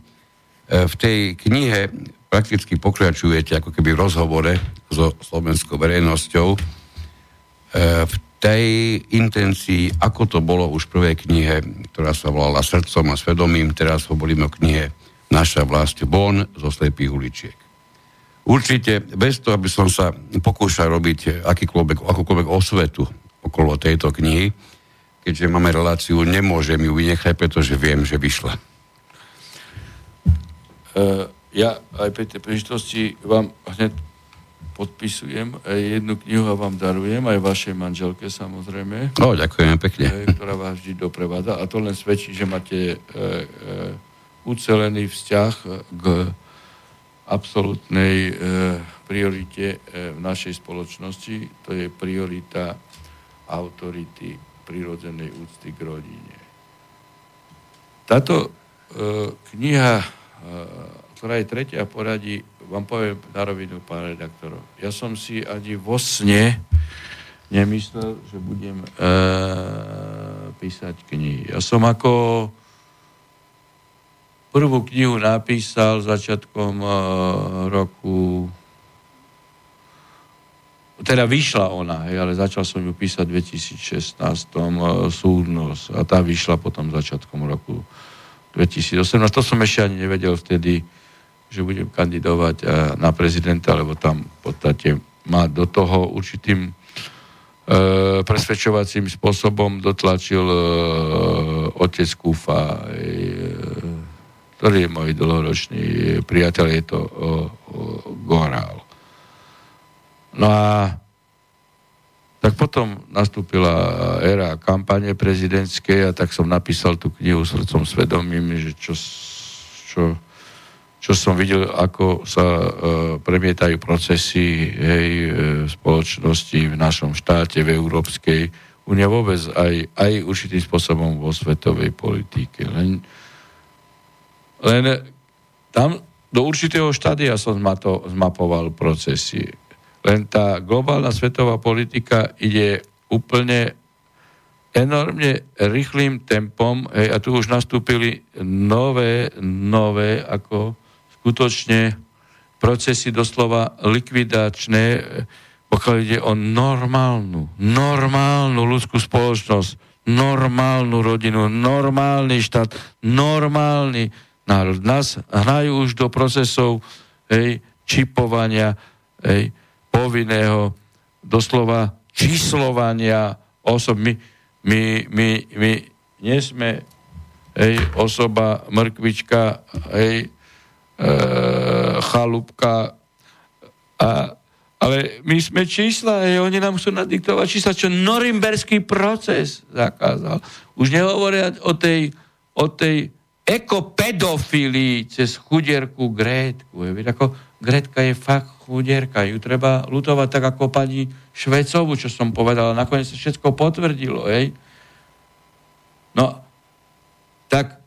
Speaker 1: v tej knihe prakticky pokračujete ako keby v rozhovore so slovenskou verejnosťou e, v tej intencii, ako to bolo už v prvej knihe, ktorá sa volala Srdcom a svedomím, teraz hovoríme o knihe Naša vlast von zo slepých uličiek. Určite, bez toho, aby som sa pokúšal robiť akýkoľvek, akúkoľvek osvetu okolo tejto knihy, keďže máme reláciu, nemôžem ju vynechať, pretože viem, že vyšla.
Speaker 2: Uh, ja aj pri tej príležitosti vám hneď podpisujem jednu knihu a vám darujem, aj vašej manželke samozrejme.
Speaker 1: No, ďakujem pekne.
Speaker 2: Ktorá vás vždy doprevádza. A to len svedčí, že máte e, e, ucelený vzťah k absolútnej e, priorite e, v našej spoločnosti, to je priorita autority prirodzenej úcty k rodine. Táto e, kniha, ktorá je tretia poradí, vám poviem na rovinu, pán redaktor. Ja som si ani vo sne nemyslel, že budem e, písať knihy. Ja som ako Prvú knihu napísal začiatkom uh, roku teda vyšla ona, hej, ale začal som ju písať v 2016 uh, súdnosť a tá vyšla potom začiatkom roku 2018. To som ešte ani nevedel vtedy, že budem kandidovať uh, na prezidenta, lebo tam v podstate ma do toho určitým uh, presvedčovacím spôsobom dotlačil uh, otec Kúfa. Ktorý je môj dlhoročný priateľ, je to o, o, Gorál. No a tak potom nastúpila éra kampane prezidentskej a tak som napísal tú knihu srdcom svedomím, že čo, čo, čo som videl, ako sa e, premietajú procesy hej, e, spoločnosti, v našom štáte, v Európskej únie, vôbec aj, aj určitým spôsobom vo svetovej politike. Len, len tam do určitého štádia som zmato, zmapoval procesy. Len tá globálna svetová politika ide úplne enormne rýchlým tempom hej, a tu už nastúpili nové, nové ako skutočne procesy doslova likvidačné, pokiaľ ide o normálnu, normálnu ľudskú spoločnosť, normálnu rodinu, normálny štát, normálny. Nás hrajú už do procesov hej, čipovania, hej, povinného, doslova číslovania osob. My, my, my, my nie sme hej, osoba, mrkvička, hej, e, chalúbka, a, ale my sme čísla, hej, oni nám chcú nadiktovať čísla, čo norimberský proces zakázal. Už nehovoria o tej, o tej ekopedofilii cez chudierku Grétku. Je, ako Grétka je fakt chudierka, ju treba lutovať tak ako pani Švecovu, čo som povedal, nakoniec sa všetko potvrdilo, hej. No, tak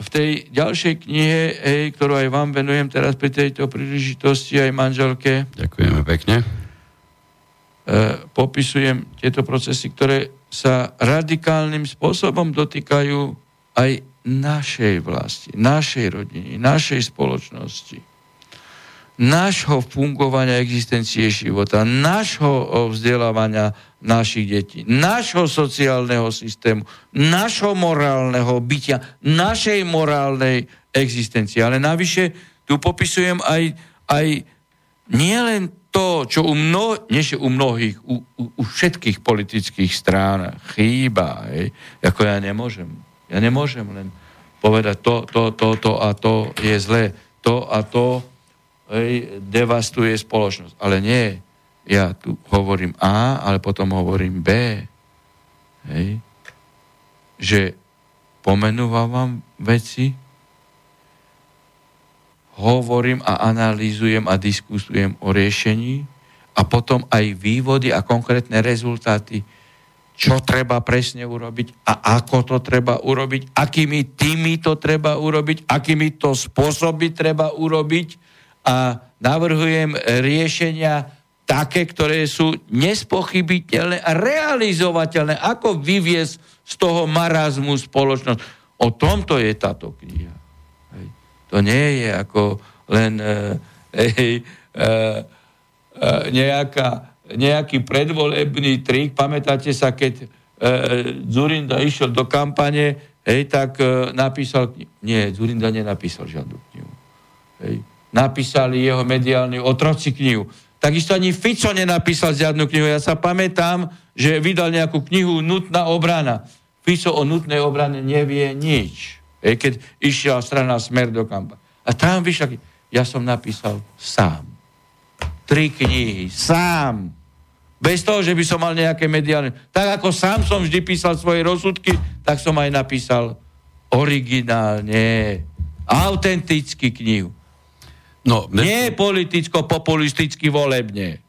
Speaker 2: v tej ďalšej knihe, hej, ktorú aj vám venujem teraz pri tejto príležitosti, aj manželke.
Speaker 1: Ďakujeme pekne. E,
Speaker 2: popisujem tieto procesy, ktoré sa radikálnym spôsobom dotýkajú aj našej vlasti, našej rodiny, našej spoločnosti, nášho fungovania existencie života, nášho vzdelávania našich detí, nášho sociálneho systému, nášho morálneho bytia, našej morálnej existencie. Ale navyše tu popisujem aj, aj nielen to, čo u, mno, nie, u mnohých, u, u, u všetkých politických strán chýba. Hej. Ako ja nemôžem. Ja nemôžem len povedať to, to, to, to a to je zlé. To a to hej, devastuje spoločnosť. Ale nie ja tu hovorím A, ale potom hovorím B. Hej. Že pomenúvam veci, hovorím a analýzujem a diskutujem o riešení a potom aj vývody a konkrétne rezultáty, čo treba presne urobiť a ako to treba urobiť, akými tými to treba urobiť, akými to spôsoby treba urobiť a navrhujem riešenia také, ktoré sú nespochybiteľné a realizovateľné. Ako vyviesť z toho marazmu spoločnosť. O tomto je táto kniha. Hej. To nie je ako len e, hej, e, e, nejaká, nejaký predvolebný trik. Pamätáte sa, keď e, Zurinda išiel do kampane, hej, tak e, napísal knihu. Nie, Zurinda nenapísal žiadnu knihu. Hej. Napísali jeho mediálni otroci knihu Takisto ani Fico nenapísal žiadnu knihu. Ja sa pamätám, že vydal nejakú knihu Nutná obrana. Fico o nutnej obrane nevie nič. E, keď išiel strana Smer do kampa. A tam vyšla, ja som napísal sám. Tri knihy, sám. Bez toho, že by som mal nejaké mediálne. Tak ako sám som vždy písal svoje rozsudky, tak som aj napísal originálne, autentický knihu. No, bez... Nie politicko-populisticky volebne.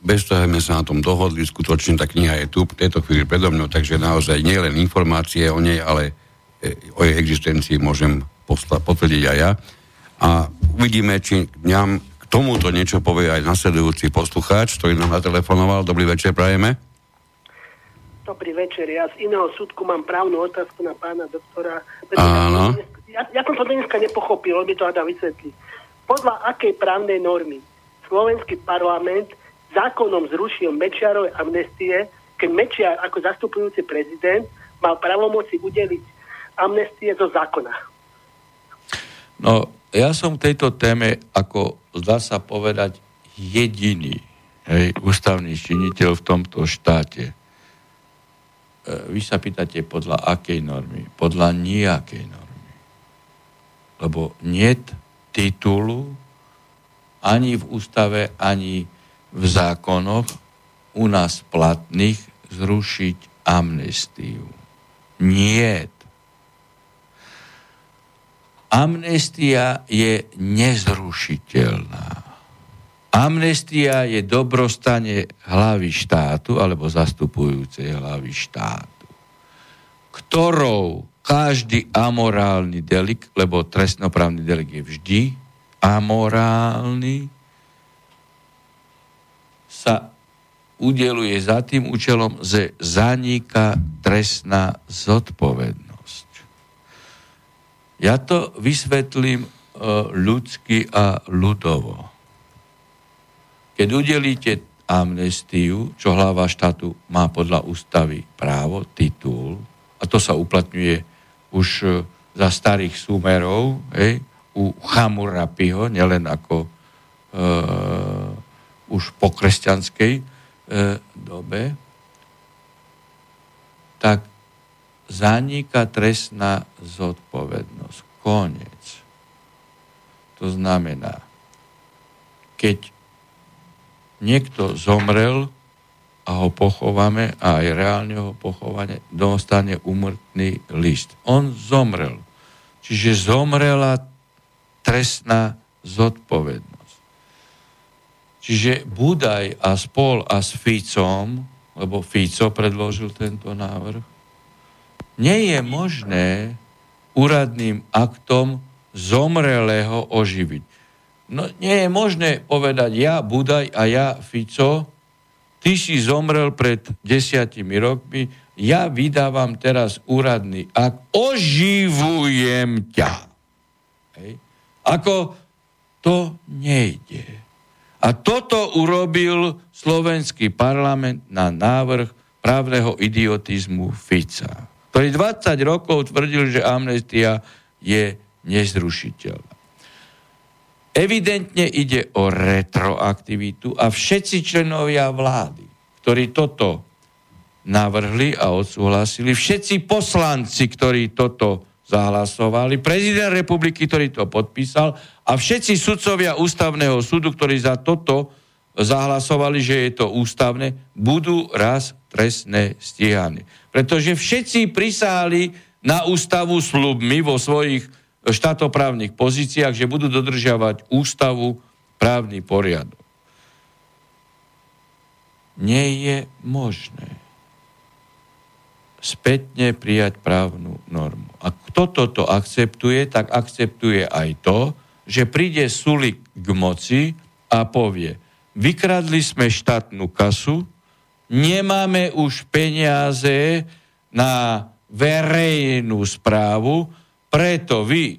Speaker 1: Bez toho sme sa na tom dohodli, skutočne tá kniha je tu v tejto chvíli predo mnou, takže naozaj nie len informácie o nej, ale e, o jej existencii môžem posla- potvrdiť aj ja. A uvidíme, či nám tomuto niečo povie aj nasledujúci poslucháč, ktorý nám natelefonoval. Dobrý večer, prajeme.
Speaker 6: Dobrý večer, ja z iného súdku mám právnu otázku na pána doktora.
Speaker 1: Áno.
Speaker 6: Ja, ja som to dneska nepochopil, on mi to hada vysvetlí podľa akej právnej normy slovenský parlament zákonom zrušil Mečiarové amnestie, keď Mečiar ako zastupujúci prezident mal pravomoci udeliť amnestie zo zákona.
Speaker 2: No, ja som v tejto téme, ako zdá sa povedať, jediný hej, ústavný činiteľ v tomto štáte. E, vy sa pýtate podľa akej normy? Podľa nejakej normy. Lebo niet titulu ani v ústave, ani v zákonoch u nás platných zrušiť amnestiu. Nie. Amnestia je nezrušiteľná. Amnestia je dobrostane hlavy štátu alebo zastupujúcej hlavy štátu, ktorou každý amorálny delik, lebo trestnoprávny delik je vždy amorálny, sa udeluje za tým účelom, že zaniká trestná zodpovednosť. Ja to vysvetlím e, ľudsky a ľudovo. Keď udelíte amnestiu, čo hlava štátu má podľa ústavy právo, titul, a to sa uplatňuje už e, za starých súmerov, hej, u Chamurapiho, nielen ako e, už po kresťanskej e, dobe, tak zanika trestná zodpovednosť. Konec. To znamená, keď niekto zomrel a ho pochováme a aj reálne ho pochovane, dostane umrtný list. On zomrel. Čiže zomrela trestná zodpovednosť. Čiže Budaj a spol a s Ficom, lebo Fico predložil tento návrh, nie je možné úradným aktom zomrelého oživiť. No nie je možné povedať ja, Budaj a ja, Fico, ty si zomrel pred desiatimi rokmi, ja vydávam teraz úradný akt, oživujem ťa. Hej. Ako to nejde. A toto urobil slovenský parlament na návrh právneho idiotizmu Fica, ktorý 20 rokov tvrdil, že amnestia je nezrušiteľná. Evidentne ide o retroaktivitu a všetci členovia vlády, ktorí toto navrhli a odsúhlasili, všetci poslanci, ktorí toto zahlasovali, prezident republiky, ktorý to podpísal a všetci sudcovia ústavného súdu, ktorí za toto zahlasovali, že je to ústavné, budú raz trestné stíhaní. Pretože všetci prisáhli na ústavu slubmi vo svojich štátoprávnych pozíciách, že budú dodržiavať ústavu, právny poriadok. Nie je možné spätne prijať právnu normu. A kto toto akceptuje, tak akceptuje aj to, že príde Sulik k moci a povie, vykradli sme štátnu kasu, nemáme už peniaze na verejnú správu, preto vy,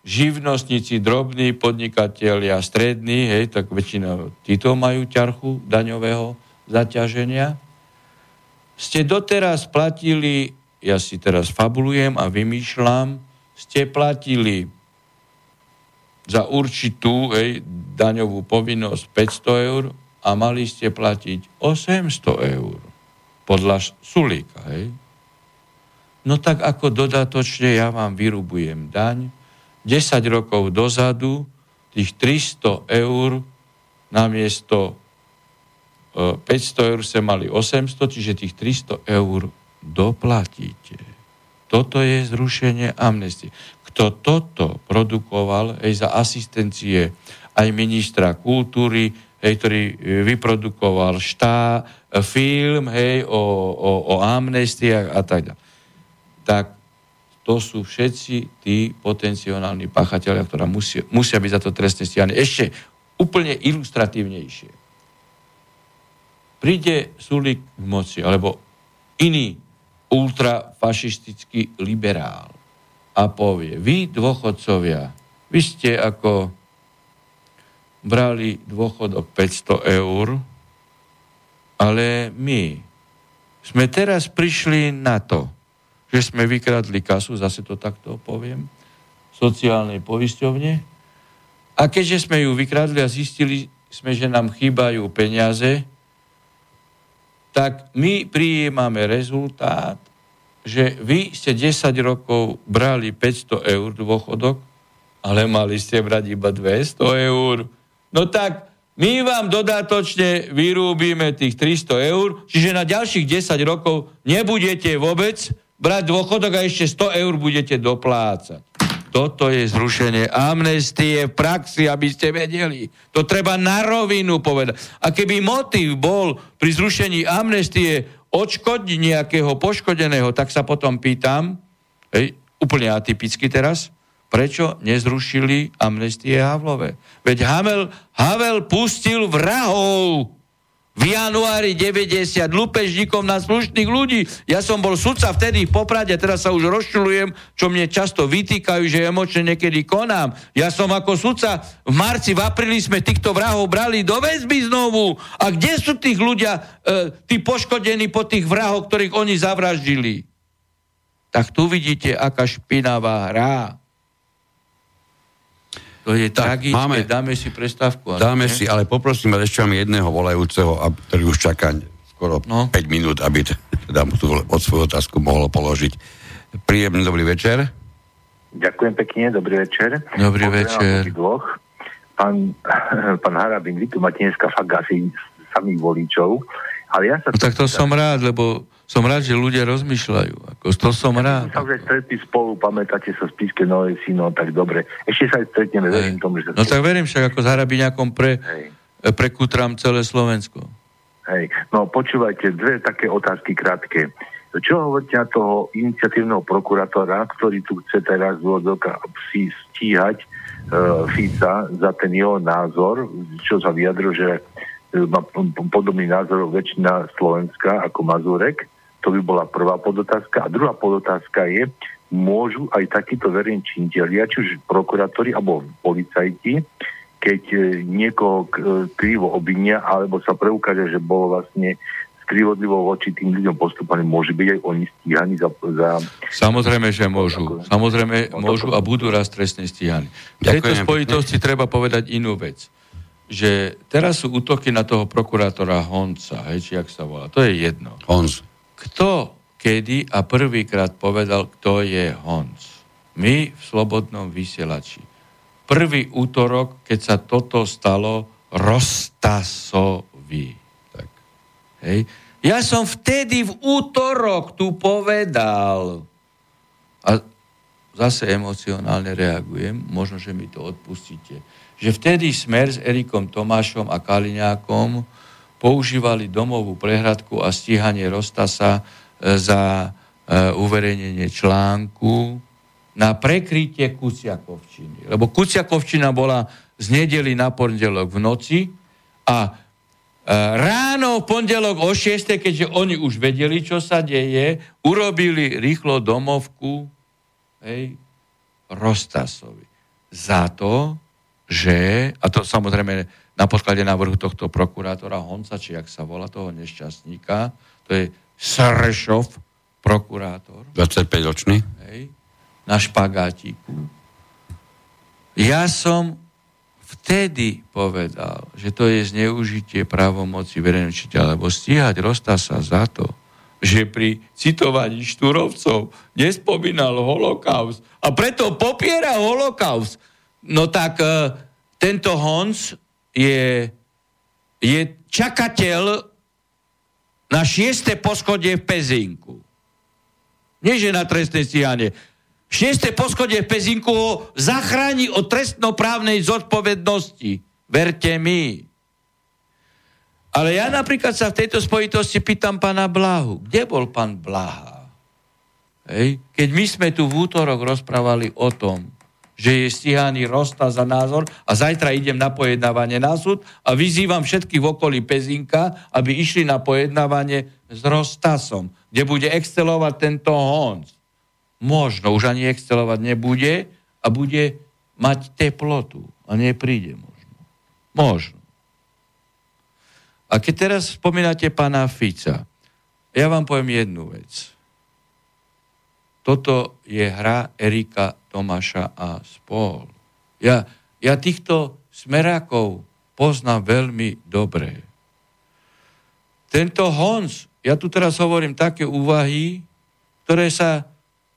Speaker 2: živnostníci, drobní podnikatelia, strední, hej, tak väčšina títo majú ťarchu daňového zaťaženia. Ste doteraz platili, ja si teraz fabulujem a vymýšľam, ste platili za určitú hej, daňovú povinnosť 500 eur a mali ste platiť 800 eur podľa Sulíka. Hej. No tak ako dodatočne ja vám vyrubujem daň, 10 rokov dozadu tých 300 eur namiesto 500 e, eur ste mali 800, čiže tých 300 eur doplatíte. Toto je zrušenie amnestie. Kto toto produkoval aj za asistencie aj ministra kultúry, hej, ktorý e, vyprodukoval štá, film hej, o, o, o amnestiách a tak ďalej tak to sú všetci tí potenciálni pachatelia, ktorí musia, musia byť za to trestne stíhaní. Ešte úplne ilustratívnejšie. Príde Sulik k moci, alebo iný ultrafašistický liberál a povie, vy dôchodcovia, vy ste ako brali dôchodok 500 eur, ale my sme teraz prišli na to, že sme vykradli kasu, zase to takto poviem, sociálnej poisťovne. A keďže sme ju vykradli a zistili sme, že nám chýbajú peniaze, tak my prijímame rezultát, že vy ste 10 rokov brali 500 eur dôchodok, ale mali ste brať iba 200 eur. No tak my vám dodatočne vyrúbime tých 300 eur, čiže na ďalších 10 rokov nebudete vôbec brať dôchodok a ešte 100 eur budete doplácať. Toto je zrušenie amnestie v praxi, aby ste vedeli. To treba na rovinu povedať. A keby motív bol pri zrušení amnestie odškodiť nejakého poškodeného, tak sa potom pýtam, hej, úplne atypicky teraz, prečo nezrušili amnestie Havlové? Veď Havel, Havel pustil vrahov v januári 90 lupežníkom na slušných ľudí. Ja som bol sudca vtedy v Poprade, teraz sa už rozčulujem, čo mne často vytýkajú, že emočne niekedy konám. Ja som ako sudca v marci, v apríli sme týchto vrahov brali do väzby znovu. A kde sú tých ľudia, e, tí poškodení po tých vrahoch, ktorých oni zavraždili? Tak tu vidíte, aká špinavá hra. To je tak, tragické, máme, dáme si prestávku.
Speaker 1: Dáme ne? si, ale poprosím ešte mám jedného volajúceho, ktorý už čaká skoro no. 5 minút, aby teda mu tú od svoju otázku mohol položiť. Príjemný dobrý večer.
Speaker 7: Ďakujem pekne, dobrý večer.
Speaker 2: Dobrý Pozdravom večer.
Speaker 7: Dvoch. Pán, pán Harabin, vy tu máte dneska fakt asi samých voličov, ale ja sa...
Speaker 2: No, tak to som rád, lebo som rád, že ľudia rozmýšľajú. Ako, to som rád.
Speaker 7: My sa už stretli spolu, pamätáte sa z Píske Nové Sino, tak dobre. Ešte sa aj stretneme, verím tomu, že...
Speaker 2: No tak verím však, ako s Harabiňakom pre, prekútram celé Slovensko.
Speaker 7: Hej, no počúvajte, dve také otázky krátke. Čo hovoríte na toho iniciatívneho prokurátora, ktorý tu chce teraz si stíhať uh, Fica za ten jeho názor, čo sa vyjadril, že e, má podobný názor väčšina Slovenska ako Mazurek. To by bola prvá podotázka. A druhá podotázka je, môžu aj takíto verejní činiteľia, či už prokurátori alebo policajti, keď e, niekoho krivo obvinia, alebo sa preukáže, že bolo vlastne skrivodlivo voči tým ľuďom postupovaní, môže byť aj oni stíhaní za... za
Speaker 2: Samozrejme, že môžu. Samozrejme, môžu a budú raz trestne stíhaní. V tejto spojitosti treba povedať inú vec že teraz sú útoky na toho prokurátora Honca, hej, či jak sa volá, to je jedno.
Speaker 1: Honc.
Speaker 2: Kto kedy a prvýkrát povedal, kto je Honc? My v Slobodnom vysielači. Prvý útorok, keď sa toto stalo Rostasovi. Tak. Hej. Ja som vtedy v útorok tu povedal. A zase emocionálne reagujem, možno, že mi to odpustíte, že vtedy Smer s Erikom Tomášom a Kaliňákom používali domovú prehradku a stíhanie Rostasa e, za e, uverejnenie článku na prekrytie Kuciakovčiny. Lebo Kuciakovčina bola z nedeli na pondelok v noci a E, ráno v pondelok o 6, keďže oni už vedeli, čo sa deje, urobili rýchlo domovku hej, Rostasovi. Za to, že, a to samozrejme na podklade návrhu tohto prokurátora Honca, či jak sa volá toho nešťastníka, to je Srešov, prokurátor.
Speaker 1: 25-ročný.
Speaker 2: Hej, na špagátiku. Ja som vtedy povedal, že to je zneužitie právomoci verejného čiteľa, lebo stíhať sa za to, že pri citovaní Štúrovcov nespomínal holokaust a preto popiera holokaust. No tak e, tento Honc je, je čakateľ na šieste poschodie v Pezinku. Nie, že na trestné stíhanie šieste poschodie v Pezinku ho zachráni od trestnoprávnej zodpovednosti. Verte mi. Ale ja napríklad sa v tejto spojitosti pýtam pána Blahu. Kde bol pán Blaha? Hej. Keď my sme tu v útorok rozprávali o tom, že je stíhaný Rosta za názor a zajtra idem na pojednávanie na súd a vyzývam všetkých v okolí Pezinka, aby išli na pojednávanie s Rostasom, kde bude excelovať tento Honc možno už ani excelovať nebude a bude mať teplotu a nepríde možno. Možno. A keď teraz spomínate pána Fica, ja vám poviem jednu vec. Toto je hra Erika Tomáša a spol. Ja, ja týchto smerákov poznám veľmi dobre. Tento Honz, ja tu teraz hovorím také úvahy, ktoré sa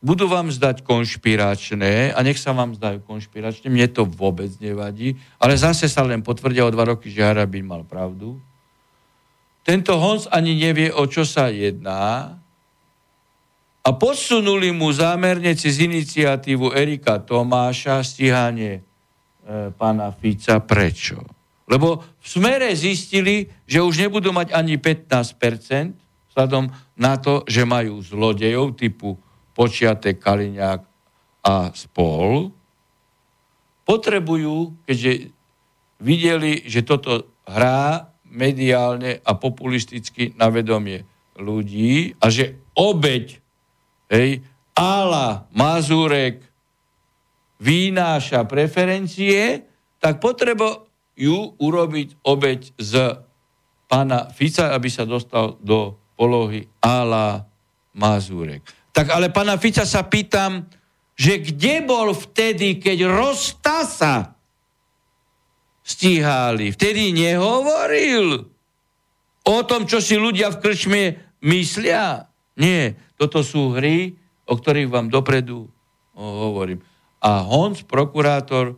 Speaker 2: budú vám zdať konšpiračné a nech sa vám zdajú konšpiračné, mne to vôbec nevadí, ale zase sa len potvrdia o dva roky, že Harabin mal pravdu. Tento Hons ani nevie, o čo sa jedná a posunuli mu zámerne cez iniciatívu Erika Tomáša stíhanie e, pána Fica. Prečo? Lebo v smere zistili, že už nebudú mať ani 15%, vzhľadom na to, že majú zlodejov typu Počiatek, Kaliňák a spol, potrebujú, keďže videli, že toto hrá mediálne a populisticky na vedomie ľudí a že obeď, hej, Ala Mazurek vynáša preferencie, tak potrebujú urobiť obeď z pána Fica, aby sa dostal do polohy Ala Mazurek. Tak ale pána Fica sa pýtam, že kde bol vtedy, keď Rostasa stíhali? Vtedy nehovoril o tom, čo si ľudia v krčme myslia. Nie, toto sú hry, o ktorých vám dopredu hovorím. A Honc, prokurátor,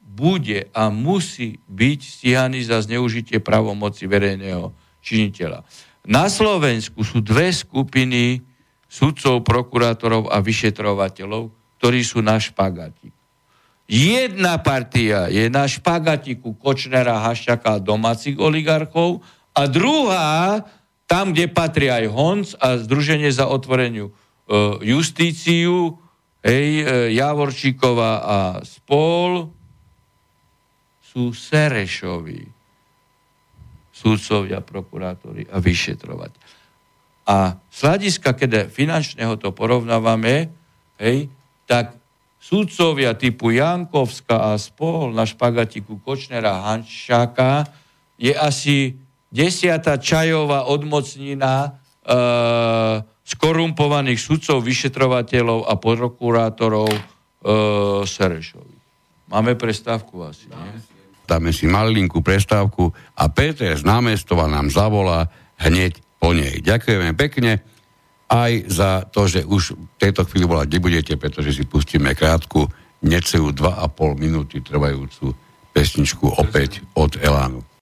Speaker 2: bude a musí byť stíhaný za zneužitie pravomoci verejného činiteľa. Na Slovensku sú dve skupiny sudcov, prokurátorov a vyšetrovateľov, ktorí sú na špagatiku. Jedna partia je na špagatiku Kočnera, Haščaka a domácich oligarchov a druhá, tam, kde patrí aj HONC a Združenie za otvoreniu e, justíciu, hej, e, Javorčíková a spol sú Serešovi súdcovia, prokurátori a vyšetrovať. A z hľadiska, keď finančného to porovnávame, hej, tak súdcovia typu Jankovska a spol na špagatiku Kočnera Hanšáka je asi desiata čajová odmocnina e, skorumpovaných sudcov, vyšetrovateľov a prokurátorov e, Serešovi. Máme prestávku asi, nie?
Speaker 4: Dáme si malinkú prestávku a Peter z námestova nám zavolá hneď po nej. Ďakujeme pekne aj za to, že už v tejto chvíli volať nebudete, pretože si pustíme krátku, necelú 2,5 minúty trvajúcu pesničku opäť od Elánu.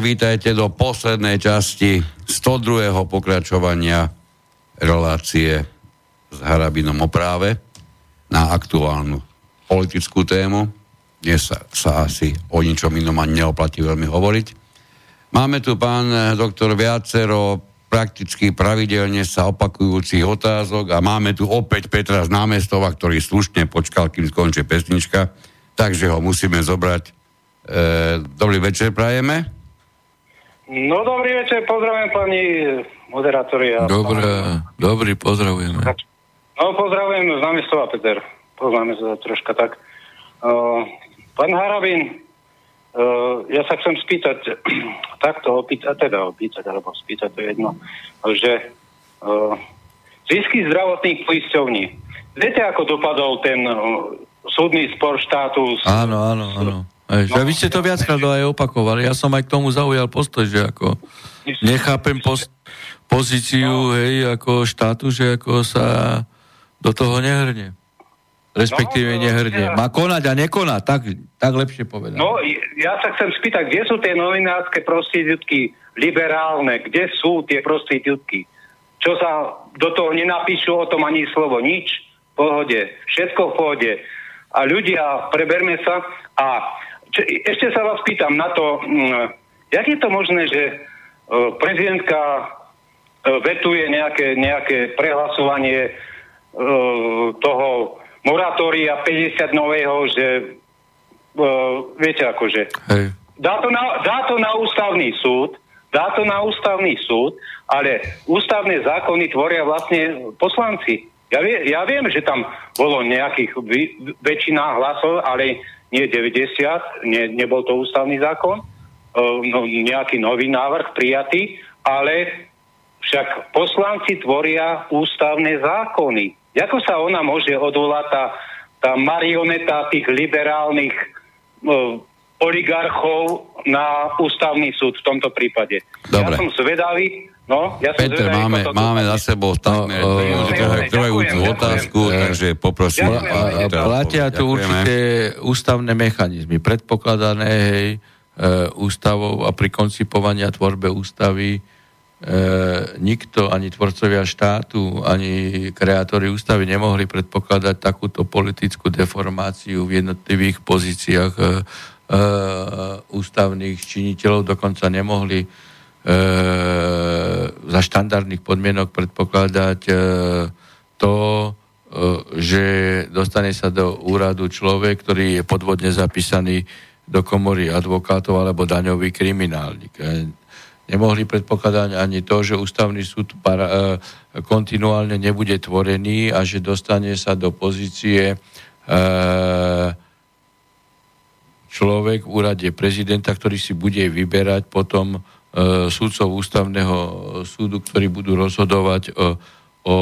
Speaker 1: Vítajte do poslednej časti 102. pokračovania relácie s Harabinom o práve na aktuálnu politickú tému. Dnes sa, sa asi o ničom inom ani neoplatí veľmi hovoriť. Máme tu, pán doktor, viacero prakticky pravidelne sa opakujúcich otázok a máme tu opäť Petra z námestova, ktorý slušne počkal, kým skončí pesnička, takže ho musíme zobrať. E, dobrý večer prajeme.
Speaker 8: No dobrý večer, pozdravujem pani moderátori. A
Speaker 2: Dobre, dobrý, pozdravujeme.
Speaker 8: No pozdravujem z námestova, Peter. Poznáme sa troška tak. Uh, pán Harabin, uh, ja sa chcem spýtať, takto opýtať, teda opýtať, alebo spýtať, to je jedno, že uh, zisky zdravotných poisťovní. Viete, ako dopadol ten uh, súdny spor štátu? S,
Speaker 2: áno, áno, áno. Že vy ste to viackrát aj opakovali. Ja som aj k tomu zaujal postoj, že ako nechápem post, pozíciu, no. hej, ako štátu, že ako sa do toho nehrne. Respektíve no, nehrne. Má konať a nekonať, tak, tak lepšie povedať.
Speaker 8: No, ja sa chcem spýtať, kde sú tie novinárske prostitútky liberálne? Kde sú tie prostitútky? Čo sa do toho nenapíšu o tom ani slovo? Nič. V pohode. Všetko v pohode. A ľudia, preberme sa a čo, ešte sa vás pýtam na to, hm, jak je to možné, že uh, prezidentka uh, vetuje nejaké, nejaké prehlasovanie uh, toho moratória 50 nového, že uh, viete akože. Hej. Dá to, na, dá to na ústavný súd, dá to na ústavný súd, ale ústavné zákony tvoria vlastne poslanci. Ja, vie, ja viem, že tam bolo nejakých väčšina hlasov, ale nie 90, nie, nebol to ústavný zákon, no, nejaký nový návrh prijatý, ale však poslanci tvoria ústavné zákony. Ako sa ona môže odvolať tá, tá marioneta tých liberálnych no, oligarchov na ústavný súd v tomto prípade?
Speaker 1: Dobre.
Speaker 8: Ja som zvedavý, No, ja
Speaker 1: Peter, máme, máme za sebou takmer no, trvajúcu otázku, ďakujem. takže poprosím.
Speaker 2: A, platia tu určité ústavné mechanizmy, predpokladané hej, e, ústavou a pri koncipovaní a tvorbe ústavy e, nikto, ani tvorcovia štátu, ani kreatóri ústavy nemohli predpokladať takúto politickú deformáciu v jednotlivých pozíciách e, ústavných činiteľov, dokonca nemohli e, za štandardných podmienok predpokladať e, to, že dostane sa do úradu človek, ktorý je podvodne zapísaný do komory advokátov alebo daňový kriminálnik. Nemohli predpokladať ani to, že ústavný súd para, kontinuálne nebude tvorený a že dostane sa do pozície e, človek v úrade prezidenta, ktorý si bude vyberať potom E, súdcov ústavného súdu, ktorí budú rozhodovať o, o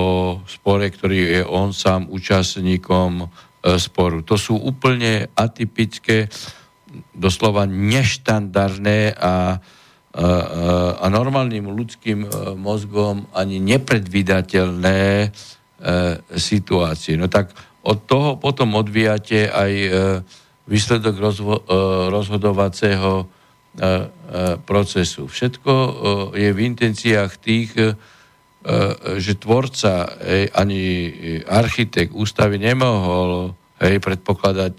Speaker 2: spore, ktorý je on sám účastníkom e, sporu. To sú úplne atypické, doslova neštandardné a, a, a normálnym ľudským e, mozgom ani nepredvídateľné situácie. No tak od toho potom odvíjate aj výsledok rozho- rozhodovacieho E, e, procesu. Všetko e, je v intenciách tých, že tvorca ani architekt ústavy nemohol predpokladať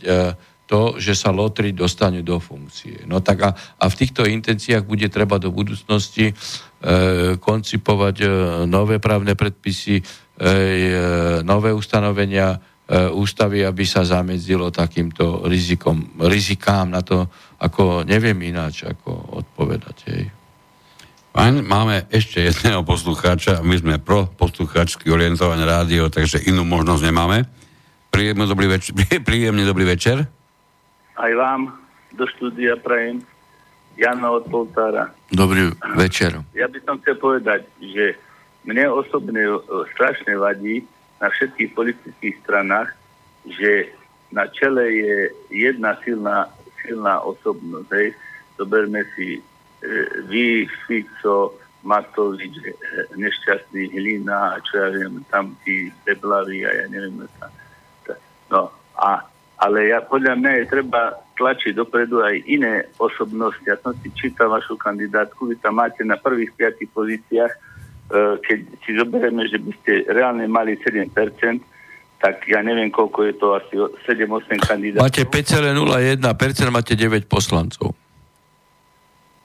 Speaker 2: to, že sa lotri dostane do funkcie. No tak a, a v týchto intenciách bude treba do budúcnosti e, koncipovať e, nové právne predpisy, e, nové ustanovenia e, ústavy, aby sa zamedzilo takýmto rizikom, rizikám na to, ako neviem ináč, ako odpovedať. Hej.
Speaker 1: Fajn, máme ešte jedného poslucháča, my sme pro poslucháčsky orientované rádio, takže inú možnosť nemáme. Príjemný dobrý večer. Príjemný dobrý večer.
Speaker 9: Aj vám do štúdia prajem. Jana od Poltára.
Speaker 2: Dobrý večer.
Speaker 9: Ja by som chcel povedať, že mne osobne e, strašne vadí na všetkých politických stranách, že na čele je jedna silná silná osobnosť. Hej. Zoberme si e, vy, Fico, Matovič, e, nešťastný Hlina a čo ja viem, tam tí Deblavi a ja neviem. Tá, no a, ale ja, podľa mňa je treba tlačiť dopredu aj iné osobnosti. Ja som si čítal vašu kandidátku, vy tam máte na prvých piatých pozíciách, keď si zoberieme, že by ste reálne mali 7%, tak ja neviem, koľko je to asi 7-8 kandidátov.
Speaker 2: Máte 5,01%, máte 9 poslancov.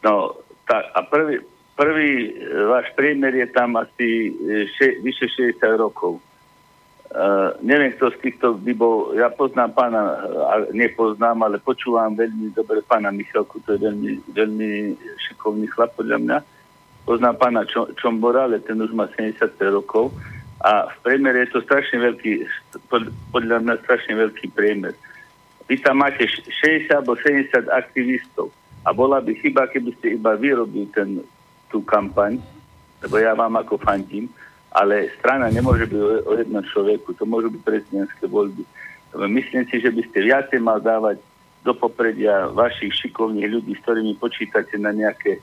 Speaker 9: No, tak a prvý, prvý e, váš priemer je tam asi e, še, vyše 60 rokov. Uh, neviem, kto z týchto by bol, ja poznám pána, uh, nepoznám, ale počúvam veľmi dobre pána Michalku, to je veľmi, veľmi šikovný chlap podľa mňa. Poznám pána Čo, Čombora, ale ten už má 75 rokov a v priemere je to strašne veľký, podľa mňa strašne veľký priemer. Vy tam máte 60 alebo 70 aktivistov a bola by chyba, keby ste iba vyrobili ten, tú kampaň, lebo ja vám ako fandím, ale strana nemôže byť o jednom človeku, to môžu byť prezidentské voľby. Myslím si, že by ste viacej mal dávať do popredia vašich šikovných ľudí, s ktorými počítate na nejaké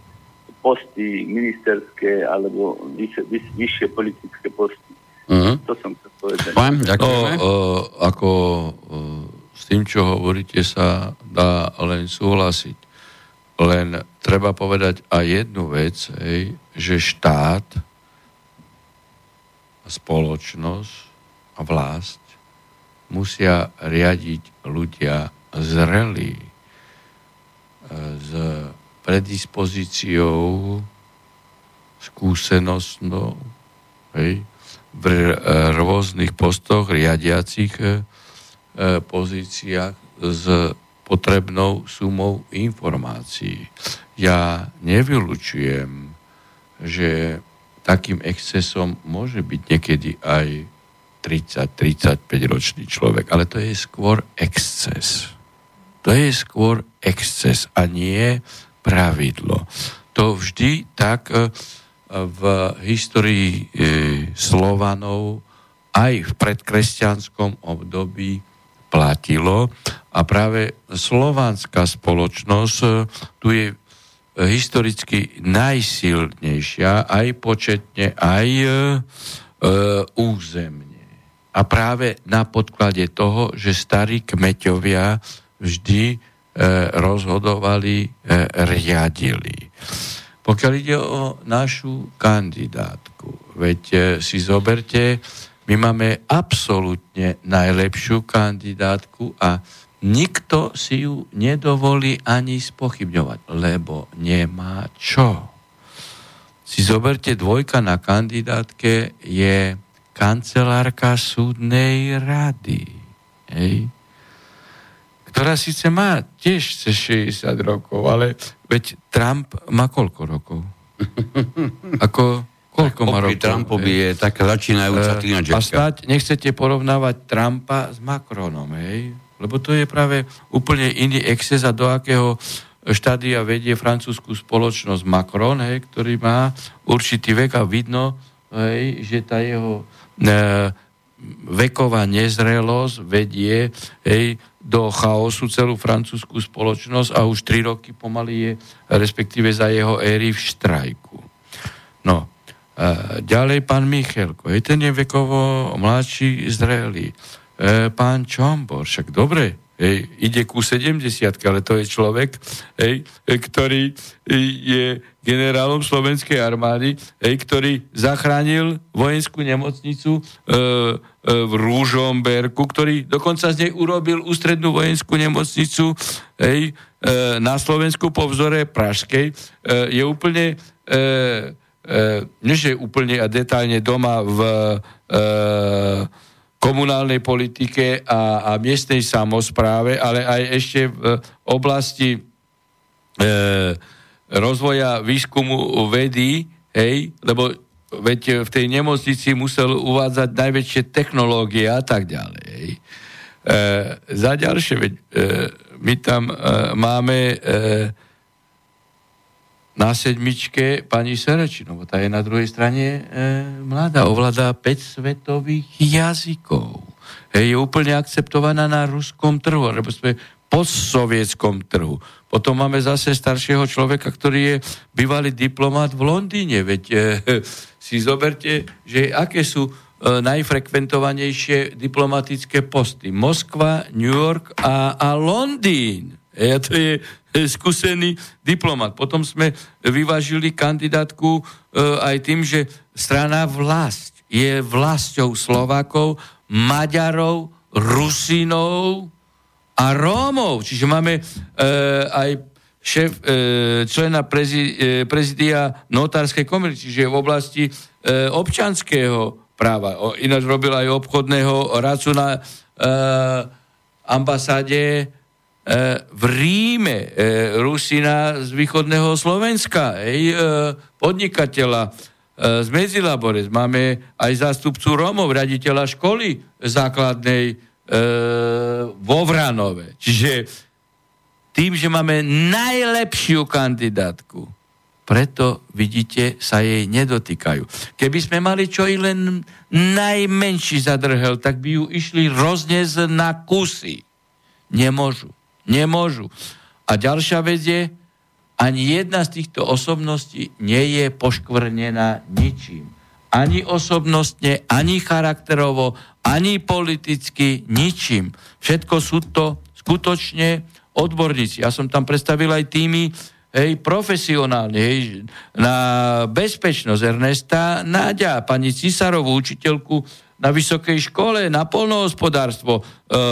Speaker 9: posty ministerské alebo vyššie, vyššie politické posty. Uh-huh. To som chcel povedať.
Speaker 2: Pán, o, o, ako o, s tým, čo hovoríte, sa dá len súhlasiť. Len treba povedať aj jednu vec, hej, že štát spoločnosť a vlast musia riadiť ľudia zrelí e, s predispozíciou skúsenostnou hej, v rôznych postoch riadiacich e, pozíciách s potrebnou sumou informácií. Ja nevylučujem, že takým excesom môže byť niekedy aj 30-35 ročný človek, ale to je skôr exces. To je skôr exces a nie pravidlo. To vždy tak e, v histórii e, Slovanov aj v predkresťanskom období platilo a práve slovanská spoločnosť e, tu je historicky najsilnejšia, aj početne, aj územne. A práve na podklade toho, že starí kmeťovia vždy rozhodovali, e, riadili. Pokiaľ ide o našu kandidátku, veď e, si zoberte, my máme absolútne najlepšiu kandidátku a nikto si ju nedovolí ani spochybňovať, lebo nemá čo. Si zoberte dvojka na kandidátke je kancelárka súdnej rady, hej, ktorá síce má tiež 60 rokov, ale veď Trump má koľko rokov? Ako, koľko má rokov?
Speaker 1: Trumpovi je taká začínajúca
Speaker 2: uh, A snáď nechcete porovnávať Trumpa s Macronom, hej? Lebo to je práve úplne iný exces a do akého štádia vedie francúzskú spoločnosť Macron, hej, ktorý má určitý vek a vidno, hej, že tá jeho e, veková nezrelosť vedie hej, do chaosu celú francúzskú spoločnosť a už tri roky pomaly je, respektíve za jeho éry v štrajku. No, e, ďalej pán Michelko, hej, ten je mladší, zrelý e, pán Čombor, však dobre, hej, ide ku 70 ale to je človek, hej, ktorý je generálom slovenskej armády, hej, ktorý zachránil vojenskú nemocnicu e, e, v Rúžomberku, ktorý dokonca z nej urobil ústrednú vojenskú nemocnicu hej, e, na Slovensku po vzore Pražskej. E, je úplne e, e, nie že úplne a detálne doma v e, komunálnej politike a, a miestnej samozpráve, ale aj ešte v oblasti e, rozvoja výskumu vedy, hej, lebo veď v tej nemocnici musel uvádzať najväčšie technológie a tak ďalej. Hej. E, za ďalšie, veď, e, my tam e, máme e, na sedmičke pani Serečinová, tá je na druhej strane e, mladá, ovládá 5 svetových jazykov. E, je úplne akceptovaná na ruskom trhu, alebo postsovietskom trhu. Potom máme zase staršieho človeka, ktorý je bývalý diplomat v Londýne. Veď e, si zoberte, že aké sú najfrekventovanejšie diplomatické posty. Moskva, New York a, a Londýn. E, to je skúsený diplomat. Potom sme vyvážili kandidátku e, aj tým, že strana vlast je vlastou Slovákov, Maďarov, Rusinov a Rómov. Čiže máme e, aj šéf, e, člena prezi, e, prezidia notárskej komory, čiže v oblasti e, občanského práva. O, ináč robil aj obchodného radcu na e, ambasáde E, v Ríme e, Rusina z východného Slovenska, ej, e, podnikateľa z Medzilabores. Máme aj zástupcu Rómov, raditeľa školy základnej vo Vranove. Čiže tým, že máme najlepšiu kandidátku, preto, vidíte, sa jej nedotýkajú. Keby sme mali čo i len najmenší zadrhel, tak by ju išli rozniesť na kusy. Nemôžu. Nemôžu. A ďalšia vec je, ani jedna z týchto osobností nie je poškvrnená ničím. Ani osobnostne, ani charakterovo, ani politicky, ničím. Všetko sú to skutočne odborníci. Ja som tam predstavil aj týmy hej, profesionálne, hej, na bezpečnosť Ernesta Náďa, pani Cisarovú, učiteľku na vysokej škole, na polnohospodárstvo, e, e,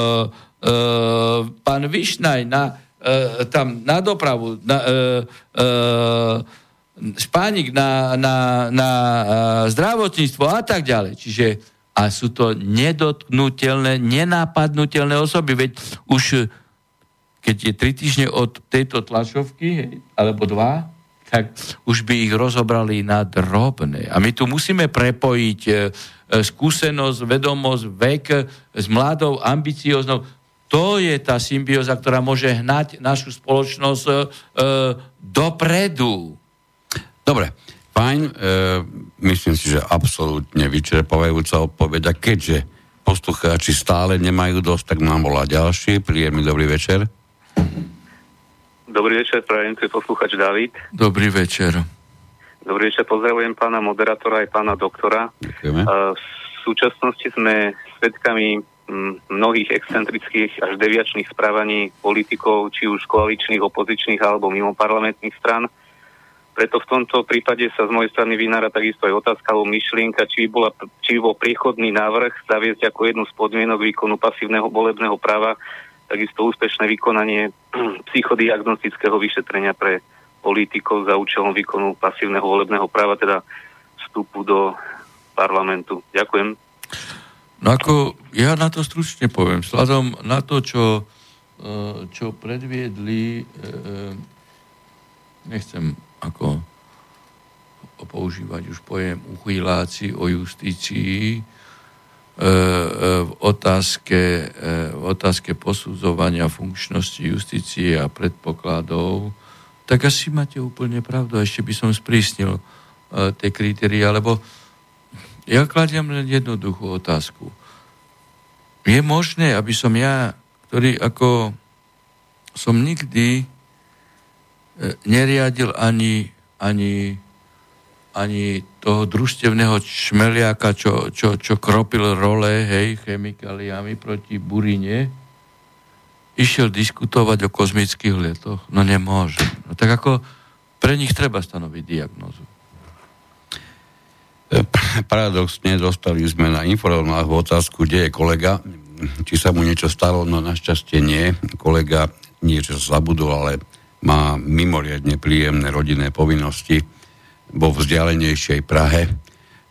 Speaker 2: pán Višnaj na, e, tam na dopravu, na, e, e, Špánik na, na, na e, zdravotníctvo a tak ďalej. Čiže a sú to nedotknutelné, nenápadnutelné osoby, veď už keď je tri týždne od tejto tlačovky, alebo dva, tak už by ich rozobrali na drobné. A my tu musíme prepojiť e, skúsenosť, vedomosť, vek s mladou, ambicioznou. To je tá symbióza, ktorá môže hnať našu spoločnosť e, dopredu.
Speaker 1: Dobre, fajn. E, myslím si, že absolútne vyčerpávajúca odpoveď. A keďže poslucháči stále nemajú dosť, tak mám volá ďalší. Príjemný dobrý večer.
Speaker 10: Dobrý večer, prajem, tu je posluchač David.
Speaker 2: Dobrý večer.
Speaker 10: Dobrý večer, pozdravujem pána moderátora aj pána doktora.
Speaker 1: Ďakujeme.
Speaker 10: E, v súčasnosti sme svedkami mnohých excentrických až deviačných správaní politikov, či už koaličných, opozičných alebo mimo parlamentných stran. Preto v tomto prípade sa z mojej strany vynára takisto aj otázka alebo myšlienka, či by, bola, či by bol priechodný návrh zaviesť ako jednu z podmienok výkonu pasívneho volebného práva takisto úspešné vykonanie psychodiagnostického vyšetrenia pre politikov za účelom výkonu pasívneho volebného práva, teda vstupu do parlamentu. Ďakujem.
Speaker 2: No ako, ja na to stručne poviem. Sladom na to, čo, e, čo predviedli, e, e, nechcem ako používať už pojem uchyláci o justícii, v otázke, v otázke posudzovania funkčnosti justície a predpokladov, tak asi máte úplne pravdu. Ešte by som sprísnil tie kritéria, lebo ja kladiem len jednoduchú otázku. Je možné, aby som ja, ktorý ako som nikdy e, neriadil ani, ani, ani toho družstevného šmeliaka, čo, čo, čo kropil role, hej, chemikáliami proti burine, išiel diskutovať o kozmických letoch. No nemôže. No tak ako pre nich treba stanoviť diagnozu.
Speaker 1: Paradoxne dostali sme na informálnu otázku, kde je kolega, či sa mu niečo stalo, no našťastie nie. Kolega niečo zabudol, ale má mimoriadne príjemné rodinné povinnosti vo vzdialenejšej Prahe.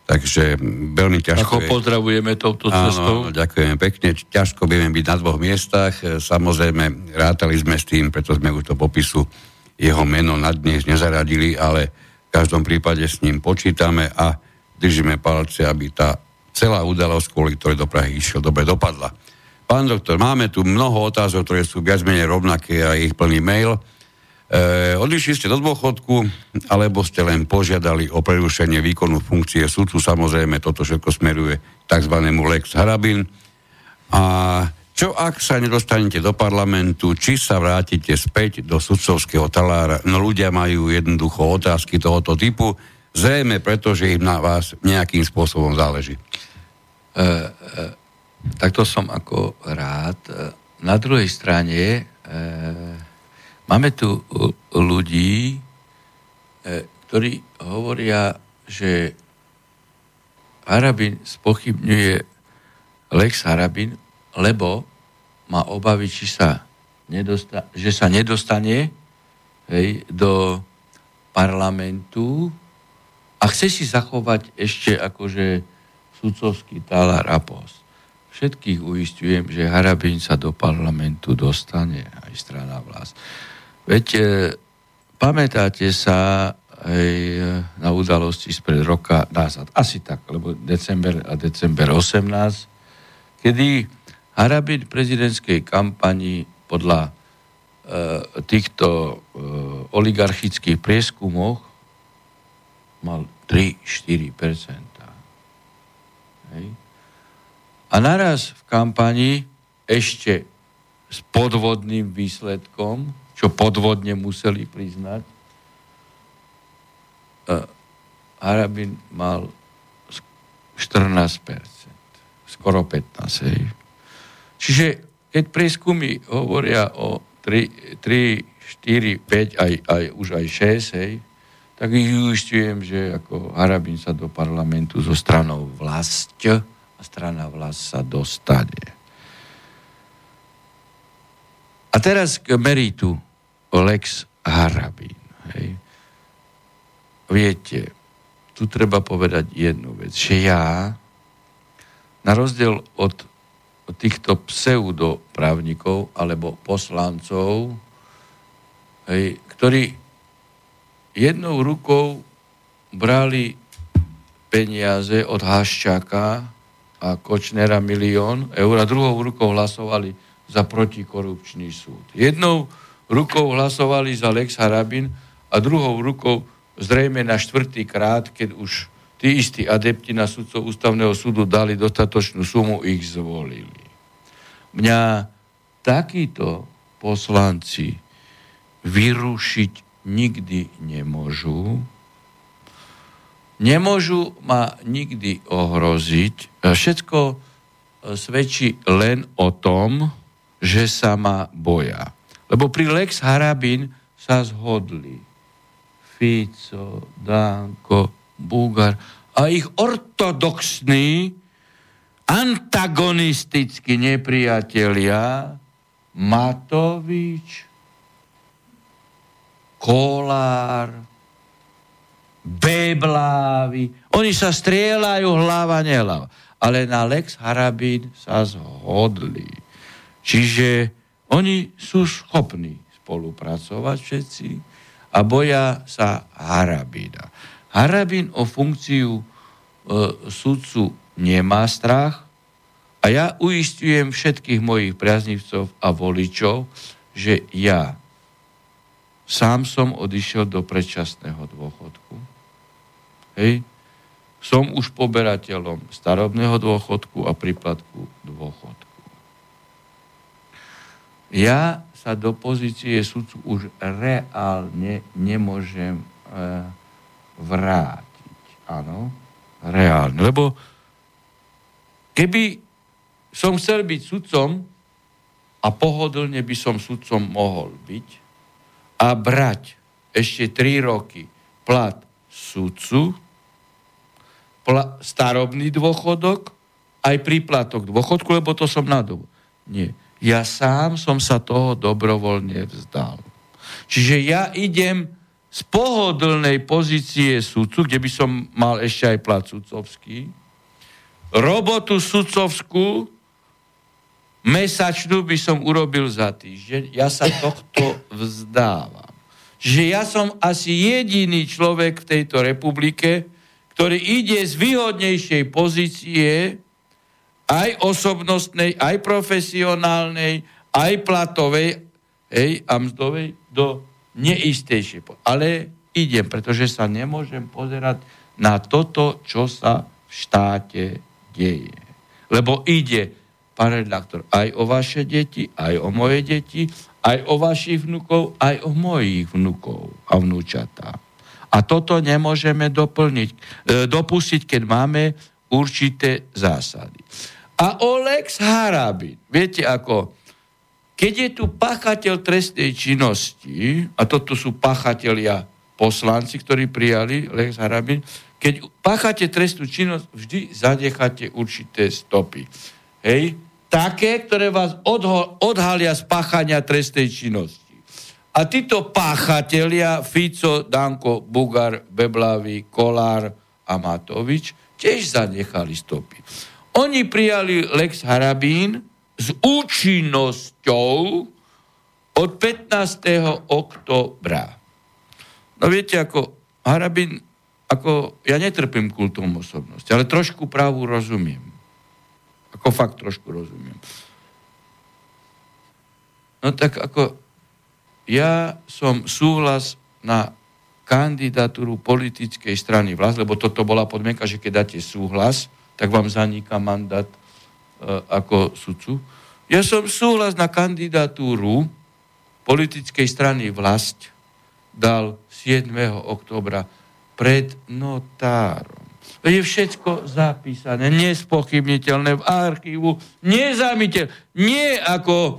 Speaker 1: Takže veľmi ťažko...
Speaker 2: Ako je... pozdravujeme touto cestou.
Speaker 1: Áno, ďakujem pekne. Ťažko budeme byť na dvoch miestach. Samozrejme, rátali sme s tým, preto sme už do popisu jeho meno na dnes nezaradili, ale v každom prípade s ním počítame a držíme palce, aby tá celá udalosť, kvôli ktorej do Prahy išiel, dobre dopadla. Pán doktor, máme tu mnoho otázok, ktoré sú viac menej rovnaké a ich plný mail. E, odišli ste do dôchodku, alebo ste len požiadali o prerušenie výkonu funkcie sudcu. Samozrejme, toto všetko smeruje tzv. Lex Harabin. A čo ak sa nedostanete do parlamentu, či sa vrátite späť do sudcovského talára? No ľudia majú jednoducho otázky tohoto typu. Zrejme preto, že im na vás nejakým spôsobom záleží.
Speaker 2: takto som ako rád. Na druhej strane máme tu ľudí, ktorí hovoria, že Harabin spochybňuje Lex Harabin, lebo má obavy, či sa nedosta- že sa nedostane hej, do parlamentu a chce si zachovať ešte akože sudcovský talár a post. Všetkých uistujem, že Harabin sa do parlamentu dostane, aj strana vlast. Veď e, pamätáte sa aj na udalosti spred roka nazad. Asi tak, lebo december a december 18, kedy Harabin prezidentskej kampani podľa e, týchto e, oligarchických prieskumoch mal 3-4% A naraz v kampani ešte s podvodným výsledkom, čo podvodne museli priznať, Harabin mal 14%, skoro 15%. Hej. Čiže keď prieskumy hovoria o 3, 3 4, 5, aj, aj, už aj 6, hej, tak ich uistujem, že ako Harabin sa do parlamentu so stranou vlast a strana vlast sa dostane. A teraz k meritu Lex Harabin. Hej. Viete, tu treba povedať jednu vec, že ja, na rozdiel od týchto pseudoprávnikov alebo poslancov, hej, ktorí jednou rukou brali peniaze od Haščáka a Kočnera milión eur a druhou rukou hlasovali za protikorupčný súd. Jednou rukou hlasovali za Lex Harabin a druhou rukou zrejme na štvrtý krát, keď už tí istí adepti na sudcov ústavného súdu dali dostatočnú sumu, ich zvolili. Mňa takíto poslanci vyrušiť nikdy nemôžu. Nemôžu ma nikdy ohroziť. Všetko e, svedčí len o tom, že sa ma boja. Lebo pri Lex Harabin sa zhodli Fico, Danko, Bugar a ich ortodoxní antagonistickí nepriatelia Matovič, Kolár, Beblávy. Oni sa strieľajú hlava nehlava. Ale na Lex Harabín sa zhodli. Čiže oni sú schopní spolupracovať všetci a boja sa Harabína. Harabín o funkciu e, sudcu nemá strach a ja uistujem všetkých mojich priaznivcov a voličov, že ja sám som odišiel do predčasného dôchodku. Hej. Som už poberateľom starobného dôchodku a príplatku dôchodku. Ja sa do pozície sudcu už reálne nemôžem e, vrátiť. Áno, reálne. Lebo keby som chcel byť sudcom a pohodlne by som sudcom mohol byť a brať ešte 3 roky plat sudcu, pla, starobný dôchodok, aj príplatok dôchodku, lebo to som na dobu. Nie ja sám som sa toho dobrovoľne vzdal. Čiže ja idem z pohodlnej pozície sudcu, kde by som mal ešte aj plat sudcovský, robotu sudcovskú mesačnú by som urobil za týždeň. Ja sa tohto vzdávam. Čiže ja som asi jediný človek v tejto republike, ktorý ide z výhodnejšej pozície, aj osobnostnej, aj profesionálnej, aj platovej, hej, a mzdovej, do neistejšej. Ale idem, pretože sa nemôžem pozerať na toto, čo sa v štáte deje. Lebo ide, pán redaktor, aj o vaše deti, aj o moje deti, aj o vašich vnukov, aj o mojich vnukov a vnúčatá. A toto nemôžeme doplniť, e, dopustiť, keď máme určité zásady. A o Lex Harabin, viete ako, keď je tu pachateľ trestnej činnosti, a toto sú pachatelia poslanci, ktorí prijali Lex Harabin, keď páchate trestnú činnosť, vždy zanecháte určité stopy. Hej? Také, ktoré vás odho- odhalia z páchania trestnej činnosti. A títo páchatelia, Fico, Danko, Bugar, Beblavý, Kolár a Matovič, tiež zanechali stopy. Oni prijali Lex Harabín, s účinnosťou od 15. oktobra. No viete, ako Harabin, ako ja netrpím kultom osobnosti, ale trošku právu rozumiem. Ako fakt trošku rozumiem. No tak ako ja som súhlas na kandidatúru politickej strany vlast, lebo toto bola podmienka, že keď dáte súhlas, tak vám zaniká mandát E, ako sudcu. Ja som súhlas na kandidatúru politickej strany vlast dal 7. oktobra pred notárom. Je všetko zapísané, nespochybniteľné v archívu, nezamiteľ. Nie ako e,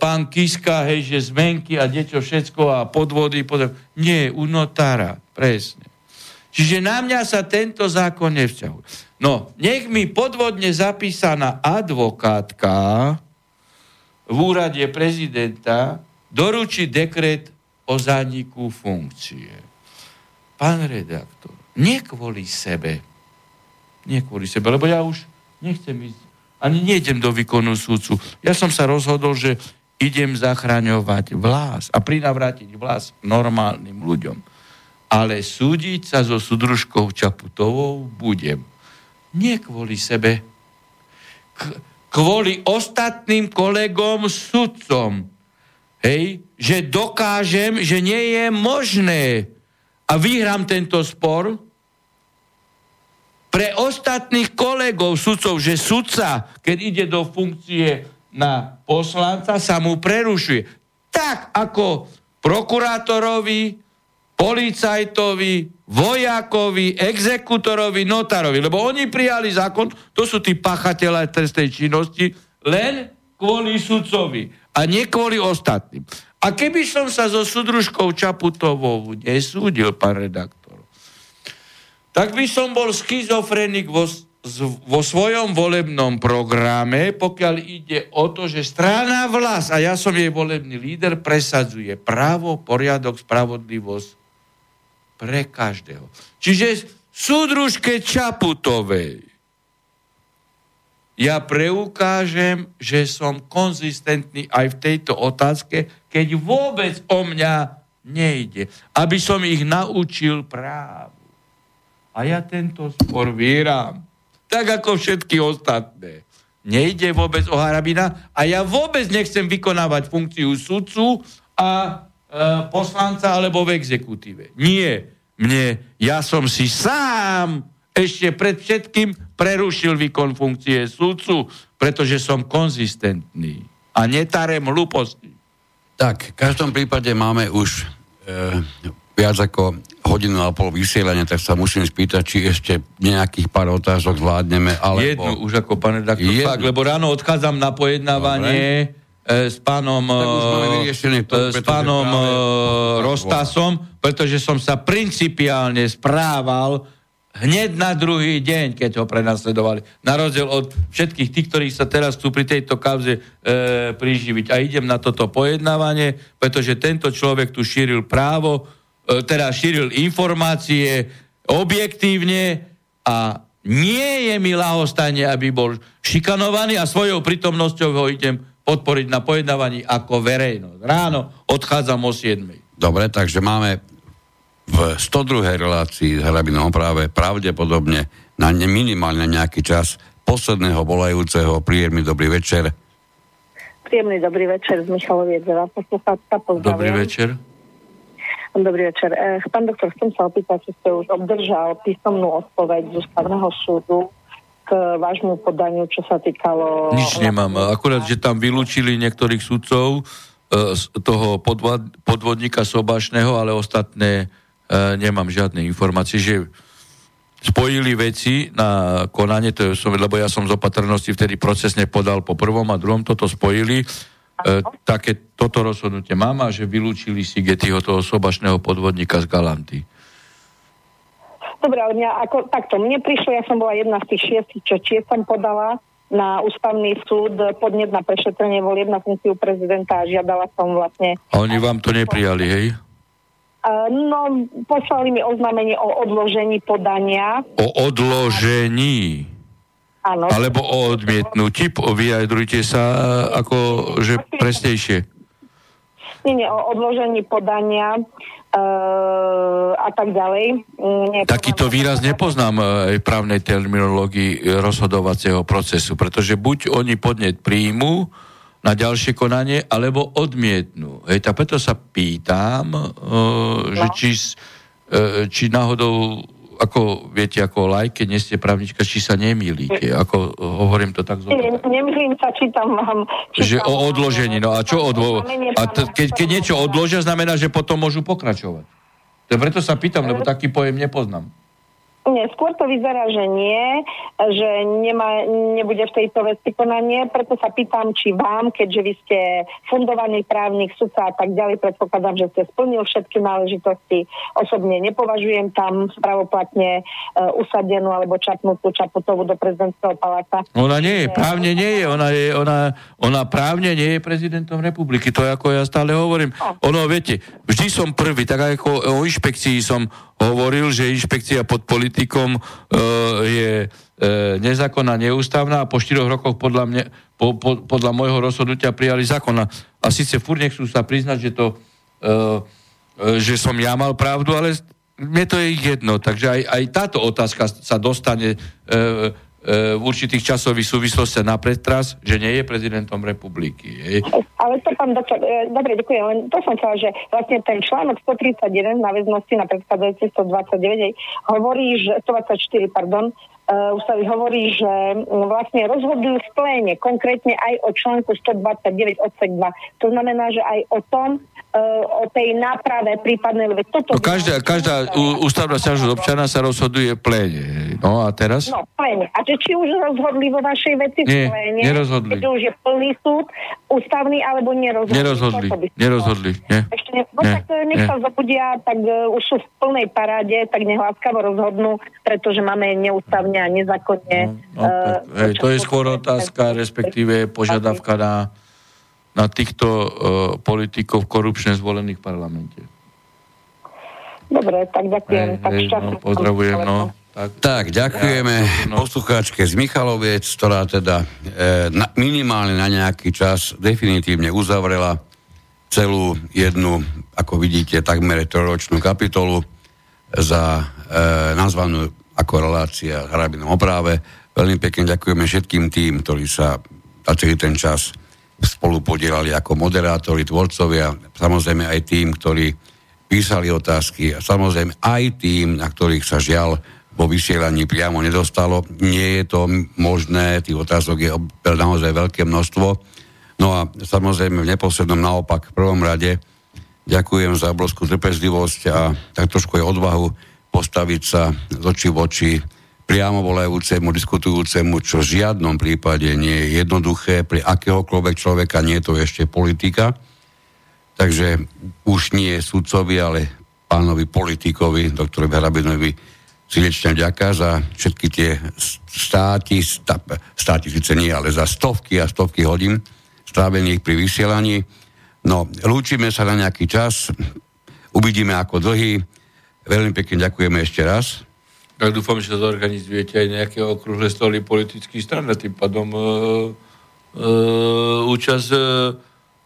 Speaker 2: pán Kiska, hej, že zmenky a niečo všetko a podvody, podvody. Nie, u notára, presne. Čiže na mňa sa tento zákon nevzťahuje. No, nech mi podvodne zapísaná advokátka v úrade prezidenta doručí dekret o zániku funkcie. Pán redaktor, nie kvôli sebe, nie kvôli sebe, lebo ja už nechcem ísť, ani nejdem do výkonu súdcu. Ja som sa rozhodol, že idem zachraňovať vlas a prinavrátiť vlas normálnym ľuďom. Ale súdiť sa so súdružkou Čaputovou budem nie kvôli sebe. K- kvôli ostatným kolegom sudcom. Hej, že dokážem, že nie je možné a vyhrám tento spor pre ostatných kolegov sudcov, že sudca, keď ide do funkcie na poslanca, sa mu prerušuje. Tak ako prokurátorovi, policajtovi, vojakovi, exekutorovi, notárovi. Lebo oni prijali zákon, to sú tí pachateľe trestnej činnosti, len kvôli sudcovi a nie kvôli ostatným. A keby som sa so sudružkou Čaputovou nesúdil, pán redaktor, tak by som bol schizofrenik vo, vo svojom volebnom programe, pokiaľ ide o to, že strana vlas, a ja som jej volebný líder, presadzuje právo, poriadok, spravodlivosť pre každého. Čiže súdružke Čaputovej ja preukážem, že som konzistentný aj v tejto otázke, keď vôbec o mňa nejde. Aby som ich naučil právu. A ja tento spor vyhrám. Tak ako všetky ostatné. Nejde vôbec o Harabina a ja vôbec nechcem vykonávať funkciu sudcu a poslanca alebo v exekutíve. Nie. Mne, ja som si sám ešte pred všetkým prerušil výkon funkcie súdcu, pretože som konzistentný a netarem hlúposti.
Speaker 1: Tak, v každom prípade máme už e, viac ako hodinu a pol vysielania, tak sa musím spýtať, či ešte nejakých pár otázok zvládneme. Alebo...
Speaker 2: Jednu už ako pán redaktor, fakt, lebo ráno odchádzam na pojednávanie. Dobre E, s pánom, e, to, s pánom e, Rostasom, pretože som sa principiálne správal hneď na druhý deň, keď ho prenasledovali. Na rozdiel od všetkých tých, ktorí sa teraz chcú pri tejto kauze e, priživiť. A idem na toto pojednávanie, pretože tento človek tu šíril právo, e, teda šíril informácie objektívne a nie je mi lahostanie, aby bol šikanovaný a svojou prítomnosťou ho idem podporiť na pojednávaní ako verejnosť. Ráno odchádzam o 7.
Speaker 1: Dobre, takže máme v 102. relácii s Hrabinom práve pravdepodobne na minimálne nejaký čas posledného volajúceho. Príjemný dobrý večer.
Speaker 11: Príjemný dobrý večer z Michaloviec.
Speaker 2: Dobrý večer.
Speaker 11: Dobrý večer. Eh, pán doktor, chcem sa opýtať, či ste už obdržal písomnú odpoveď z ústavného súdu k vášmu podaniu, čo sa týkalo...
Speaker 2: Nič nemám. Akurát, že tam vylúčili niektorých sudcov e, z toho podvod, podvodníka Sobašného, ale ostatné e, nemám žiadne informácie, že spojili veci na konanie, to je, lebo ja som z opatrnosti vtedy procesne podal po prvom a druhom, toto spojili, e, také toto rozhodnutie mám a že vylúčili si Getyho toho sobašného podvodníka z Galanty.
Speaker 11: Dobre, ale mňa ako, takto, mne prišlo, ja som bola jedna z tých šiestich, čo tiež som podala na ústavný súd podnet na prešetrenie volieb na funkciu prezidenta a žiadala som vlastne...
Speaker 2: A oni vám to neprijali, hej?
Speaker 11: No, poslali mi oznámenie o odložení podania.
Speaker 2: O odložení?
Speaker 11: Áno.
Speaker 2: Alebo o odmietnutí? Vyjadrujte sa ako, že presnejšie.
Speaker 11: Nie, nie, o odložení podania uh, a tak ďalej. Nie,
Speaker 2: Takýto výraz nepoznám aj právnej terminológii rozhodovacieho procesu, pretože buď oni podnet príjmu na ďalšie konanie, alebo odmietnú. Hej, tak preto sa pýtam, uh, že
Speaker 11: No.
Speaker 2: či, uh, či náhodou ako viete, ako lajke, nie ste právnička, či sa nemýlite. Ako hovorím to tak zo...
Speaker 11: Nie, nemýlim sa, čítam vám.
Speaker 2: Že o odložení. No a čo odlo... A t- keď, keď niečo odložia, znamená, že potom môžu pokračovať. To preto sa pýtam, lebo taký pojem nepoznám.
Speaker 11: Nie, skôr to vyzerá, že nie, že nemá, nebude v tejto veci konanie, preto sa pýtam, či vám, keďže vy ste fundovaný právnik, sudca a tak ďalej, predpokladám, že ste splnil všetky náležitosti. Osobne nepovažujem tam pravoplatne uh, usadenú alebo čapnutú Čaputovú do prezidentského paláca.
Speaker 2: Ona nie je, právne nie je. Ona, je ona, ona právne nie je prezidentom republiky. To je ako ja stále hovorím. Ono, viete, vždy som prvý, tak ako o inšpekcii som hovoril, že inšpekcia pod politikom e, je e, nezákonná, neústavná a po štyroch rokoch podľa, mne, po, po, podľa môjho rozhodnutia prijali zákon. A síce furt nechcú sa priznať, že to e, e, že som ja mal pravdu, ale mne to je jedno. Takže aj, aj táto otázka sa dostane e, v určitých časových súvislostiach na pretras, že nie je prezidentom republiky. Hej.
Speaker 11: Ale to pán doktor, e, dobre, ďakujem, len to som chcela, že vlastne ten článok 131 na väznosti na predchádzajúci 129 hej, hovorí, že 124, pardon, ústavy hovorí, že mm, vlastne rozhodujú v pléne, konkrétne aj o článku 129 odsek 2. To znamená, že aj o tom, uh, o tej náprave prípadnej, lebo toto...
Speaker 2: No, každá, každá ústavná stiažnosť občana sa rozhoduje v pléne. No a teraz?
Speaker 11: No, v pléne. A že či už rozhodli vo vašej veci v
Speaker 2: Nie,
Speaker 11: pléne?
Speaker 2: nerozhodli.
Speaker 11: Keď už je plný súd, ústavný alebo nerozhodli?
Speaker 2: Nerozhodli, nerozhodli. Nie.
Speaker 11: Ešte ne, no
Speaker 2: Nie,
Speaker 11: tak e, nech
Speaker 2: nie.
Speaker 11: sa zobudia, tak uh, už sú v plnej paráde, tak nech láskavo rozhodnú, pretože máme neústavne a nezákonne.
Speaker 2: No, tak, hej, to je skôr otázka, respektíve požiadavka na, na týchto uh, politikov korupčne zvolených v parlamente.
Speaker 11: Dobre, tak ďakujem. tak
Speaker 2: hej,
Speaker 11: šťastný
Speaker 2: no, pozdravujem, no. Tak,
Speaker 1: Tak, ďakujeme poslucháčke z Michaloviec, ktorá teda e, na, minimálne na nejaký čas definitívne uzavrela celú jednu, ako vidíte, takmer trojročnú kapitolu za e, nazvanú ako relácia s hrabinom o. Veľmi pekne ďakujeme všetkým tým, ktorí sa za celý ten čas spolu podielali ako moderátori, tvorcovia, samozrejme aj tým, ktorí písali otázky a samozrejme aj tým, na ktorých sa žiaľ vo vysielaní priamo nedostalo. Nie je to možné, tých otázok je naozaj veľké množstvo. No a samozrejme v neposlednom naopak v prvom rade ďakujem za obrovskú trpezlivosť a tak trošku aj odvahu postaviť sa z očí v oči priamo volajúcemu, diskutujúcemu, čo v žiadnom prípade nie je jednoduché pre akéhokoľvek človeka, nie je to ešte politika. Takže už nie sudcovi, ale pánovi politikovi, doktorovi Hrabinovi, srdečne ďaká za všetky tie státi, státi síce nie, ale za stovky a stovky hodín strávených pri vysielaní. No, lúčime sa na nejaký čas, uvidíme ako dlhý. Veľmi pekne ďakujeme ešte raz.
Speaker 2: Tak dúfam, že zorganizujete aj nejaké okrúhle stoly politických stran a tým pádom e, e, účasť e,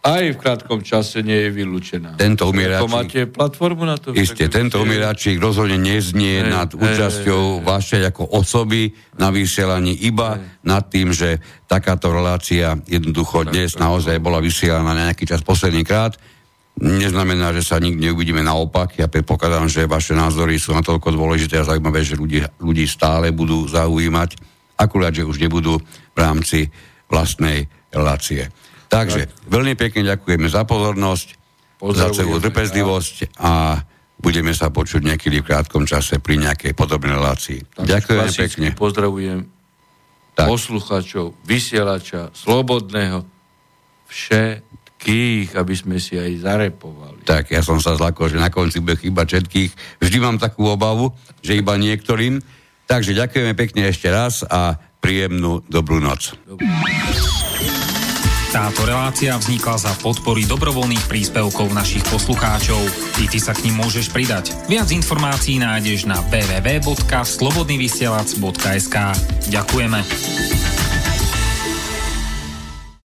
Speaker 2: aj v krátkom čase nie je vylúčená.
Speaker 1: Tento umieračík,
Speaker 2: máte platformu na to?
Speaker 1: isté,
Speaker 2: Tak
Speaker 1: tento umieračík rozhodne neznie
Speaker 2: Hej,
Speaker 1: nad účasťou vašej ako osoby na vysielaní, iba nad tým, že takáto relácia jednoducho dnes naozaj bola vysielaná na nejaký čas posledný krát. Neznamená, že sa nikdy neuvidíme naopak. Ja predpokladám, že vaše názory sú natoľko dôležité a zaujímavé, že ľudí, ľudí stále budú zaujímať, akurát, že už nebudú v rámci vlastnej relácie. Takže veľmi pekne ďakujeme za pozornosť, za celú trpezlivosť a budeme sa počuť niekedy v krátkom čase pri nejakej podobnej relácii.
Speaker 2: Tak
Speaker 1: Ďakujem pekne.
Speaker 2: Pozdravujem
Speaker 1: Tak.
Speaker 2: posluchačov, vysielača, slobodného, všetkých, aby sme si aj zarepovali.
Speaker 1: Tak, ja som sa zlakol, že na konci bude chyba všetkých. Vždy mám takú obavu, že iba niektorým. Takže ďakujeme pekne ešte raz a príjemnú dobrú noc.
Speaker 12: Táto relácia vznikla za podpory dobrovoľných príspevkov našich poslucháčov. I ty sa k ním môžeš pridať. Viac informácií nájdeš na www.slobodnyvysielac.sk Ďakujeme.